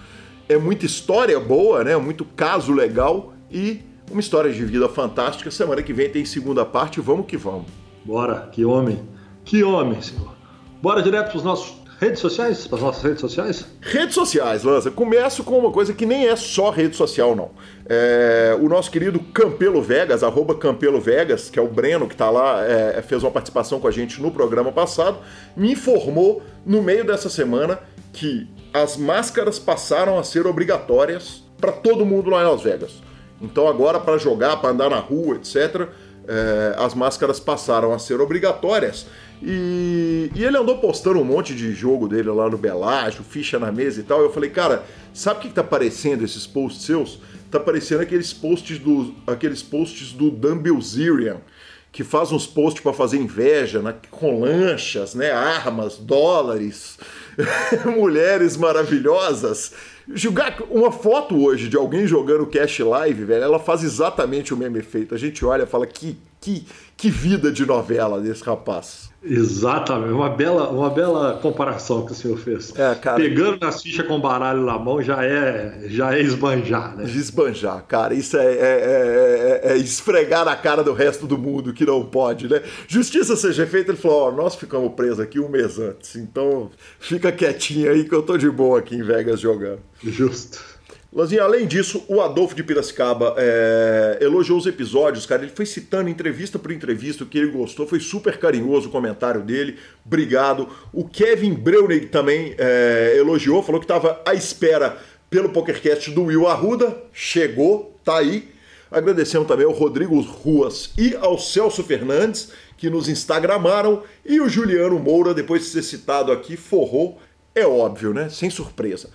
É muita história boa, né? Muito caso legal e uma história de vida fantástica. Semana que vem tem segunda parte. Vamos que vamos. Bora, que homem. Que homem, senhor. Bora direto para os nossos Redes sociais? As nossas redes sociais? Redes sociais, Lança. Começo com uma coisa que nem é só rede social, não. É, o nosso querido Campelo Vegas, arroba Campelo Vegas, que é o Breno que está lá, é, fez uma participação com a gente no programa passado, me informou no meio dessa semana que as máscaras passaram a ser obrigatórias para todo mundo lá em Las Vegas. Então agora para jogar, para andar na rua, etc., é, as máscaras passaram a ser obrigatórias. E, e, ele andou postando um monte de jogo dele lá no Belágio, ficha na mesa e tal. Eu falei, cara, sabe o que, que tá parecendo esses posts seus? Tá parecendo aqueles posts do, aqueles posts do Dan que faz uns posts para fazer inveja, com lanchas, né, armas, dólares, mulheres maravilhosas. Jogar uma foto hoje de alguém jogando Cash Live, velho, ela faz exatamente o mesmo efeito. A gente olha e fala que, que, que vida de novela desse rapaz. Exatamente, uma bela, uma bela comparação que o senhor fez. É, cara, Pegando nas fichas com baralho na mão já é, já é esbanjar, né? Esbanjar, cara, isso é, é, é, é, esfregar na cara do resto do mundo que não pode, né? Justiça seja feita, ele falou: Ó, nós ficamos presos aqui um mês antes, então fica quietinho aí que eu tô de boa aqui em Vegas jogando. Justo. Lanzinha, além disso, o Adolfo de Piracicaba é, elogiou os episódios, cara. Ele foi citando entrevista por entrevista o que ele gostou, foi super carinhoso o comentário dele. Obrigado. O Kevin Breunig também é, elogiou, falou que estava à espera pelo PokerCast do Will Arruda. Chegou, tá aí. Agradecemos também ao Rodrigo Ruas e ao Celso Fernandes, que nos instagramaram. E o Juliano Moura, depois de ser citado aqui, forrou. É óbvio, né? Sem surpresa.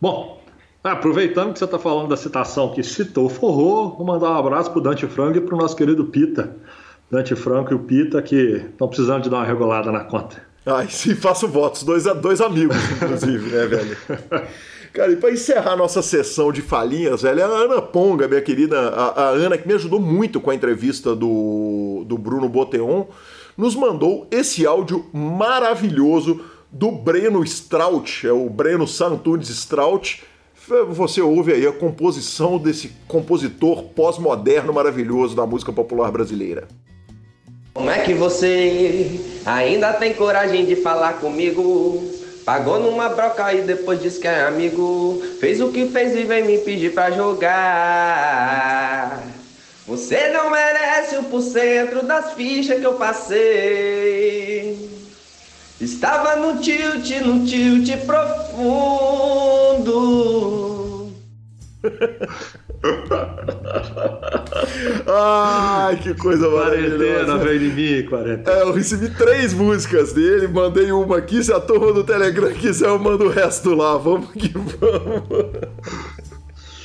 Bom, Aproveitando que você está falando da citação que citou Forró, vou mandar um abraço para o Dante Franco e para o nosso querido Pita. Dante Franco e o Pita que estão precisando de dar uma regulada na conta. Ai, sim, faço votos. Dois, dois amigos, inclusive, né, velho? Cara, e para encerrar nossa sessão de falinhas, velho, a Ana Ponga, minha querida, a, a, Ana, que me ajudou muito com a entrevista do, do Bruno Boteon, nos mandou esse áudio maravilhoso do Breno Straut, é o Breno Santunes Straut, você ouve aí a composição desse compositor pós-moderno maravilhoso da música popular brasileira. Como é que você ainda tem coragem de falar comigo? Pagou numa broca e depois disse que é amigo. Fez o que fez e vem me pedir pra jogar. Você não merece o por cento das fichas que eu passei. Estava no tilt, no tilt profundo. Ai, que coisa maravilhosa. Quarentena, vem de mim, quarentena. É, eu recebi três músicas dele, mandei uma aqui. Se a turma do Telegram quiser, eu mando o resto lá. Vamos que vamos.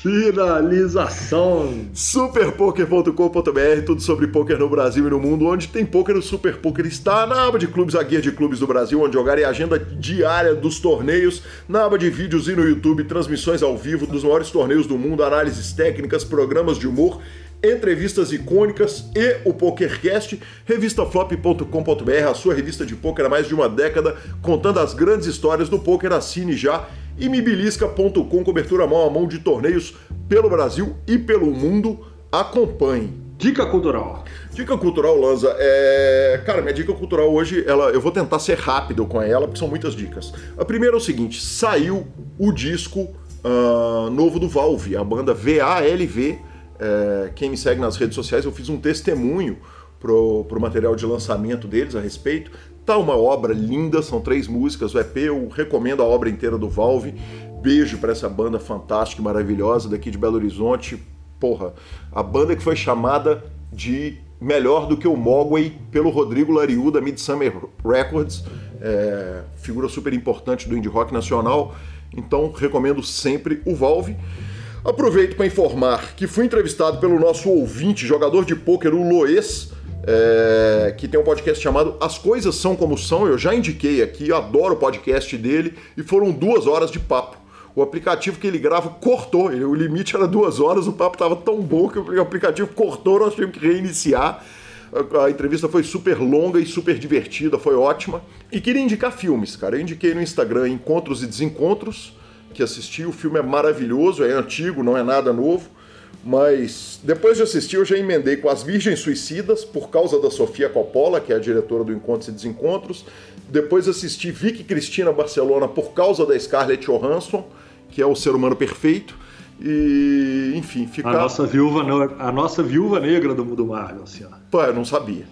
Finalização. Superpoker.com.br, tudo sobre poker no Brasil e no mundo. Onde tem poker, o Super Poker está na aba de clubes, a guia de clubes do Brasil, onde jogar e a agenda diária dos torneios, na aba de vídeos e no YouTube, transmissões ao vivo dos maiores torneios do mundo, análises técnicas, programas de humor entrevistas icônicas e o PokerCast, revistaflop.com.br, a sua revista de poker há mais de uma década, contando as grandes histórias do poker. Assine já e mibilisca.com, cobertura mão a mão de torneios pelo Brasil e pelo mundo. Acompanhe. Dica cultural. Dica cultural, Lanza, é. Cara, minha dica cultural hoje, ela, eu vou tentar ser rápido com ela, porque são muitas dicas. A primeira é o seguinte: saiu o disco uh, novo do Valve, a banda VALV. É, quem me segue nas redes sociais, eu fiz um testemunho pro, pro material de lançamento deles a respeito. Tá uma obra linda, são três músicas, o EP, eu recomendo a obra inteira do Valve. Beijo para essa banda fantástica e maravilhosa daqui de Belo Horizonte. Porra, a banda que foi chamada de melhor do que o Mogwai pelo Rodrigo Lariu da Midsummer Records, é, figura super importante do indie rock nacional. Então recomendo sempre o Valve. Aproveito para informar que fui entrevistado pelo nosso ouvinte, jogador de pôquer, o Loes, é, que tem um podcast chamado As Coisas São Como São. Eu já indiquei aqui, adoro o podcast dele e foram duas horas de papo. O aplicativo que ele grava cortou, o limite era duas horas, o papo estava tão bom que o aplicativo cortou, nós tivemos que reiniciar. A entrevista foi super longa e super divertida, foi ótima. E queria indicar filmes, cara. Eu indiquei no Instagram Encontros e Desencontros, que assisti. O filme é maravilhoso, é antigo, não é nada novo. Mas depois de assistir, eu já emendei com As Virgens Suicidas, por causa da Sofia Coppola, que é a diretora do Encontros e Desencontros. Depois assisti Vicky Cristina Barcelona, por causa da Scarlett Johansson, que é o ser humano perfeito. E, enfim, ficar. A nossa viúva, a nossa viúva negra do, do Marvel, assim, ó. Pô, eu não sabia.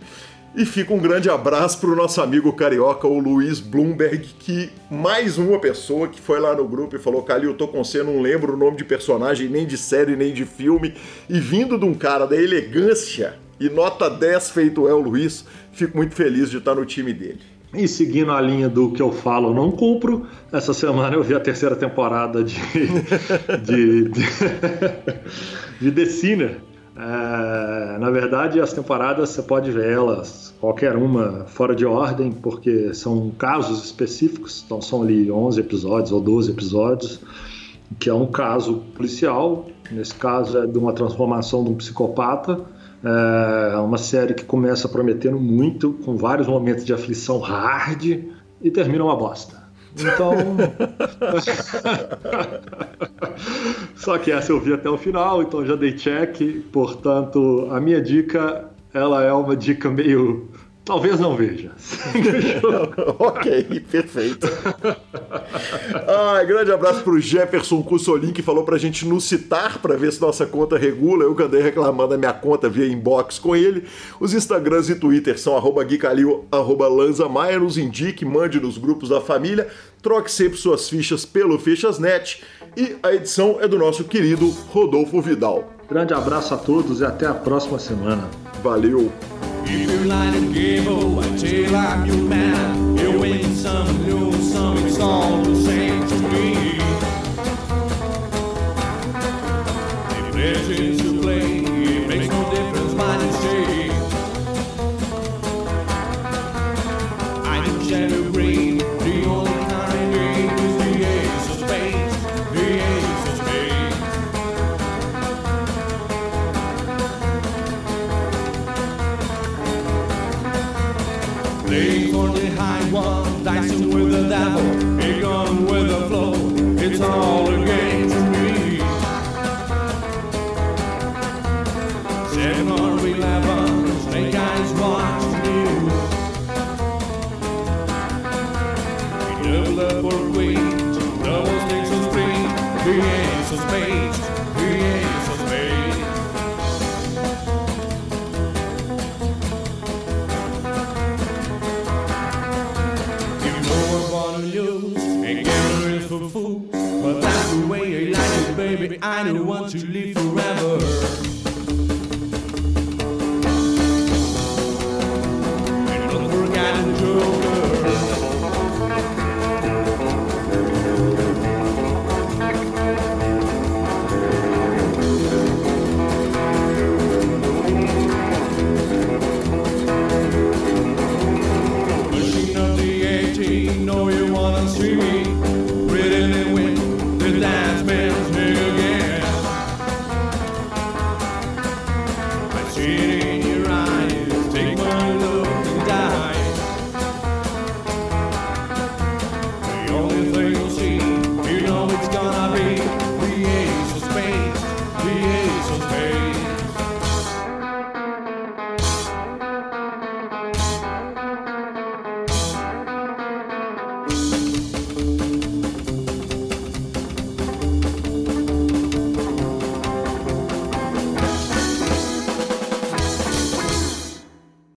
E fica um grande abraço para o nosso amigo carioca, o Luiz Bloomberg, que mais uma pessoa que foi lá no grupo e falou: Calil, eu tô com você, não lembro o nome de personagem, nem de série, nem de filme. E vindo de um cara da elegância e nota 10 feito é o Luiz, fico muito feliz de estar no time dele. E seguindo a linha do que eu falo, não cumpro. Essa semana eu vi a terceira temporada de, de, de, de The Sinner. É, na verdade, as temporadas você pode ver elas, qualquer uma, fora de ordem, porque são casos específicos, então são ali 11 episódios ou 12 episódios, que é um caso policial, nesse caso é de uma transformação de um psicopata, é uma série que começa prometendo muito, com vários momentos de aflição hard e termina uma bosta. Então. Só que essa eu vi até o final, então já dei check. Portanto, a minha dica, ela é uma dica meio Talvez não veja. ok, perfeito. Ai, grande abraço pro Jefferson Cussolin, que falou pra gente nos citar pra ver se nossa conta regula. Eu que andei reclamando da minha conta via inbox com ele. Os Instagrams e Twitter são arroba Guicalil, arroba Lanza Maia. Nos indique, mande nos grupos da família. Troque sempre suas fichas pelo Fichasnet. E a edição é do nosso querido Rodolfo Vidal. Grande abraço a todos e até a próxima semana. Valeu! If you're lying game, oh, I tell I'm your man. You win some, lose some, it's all the same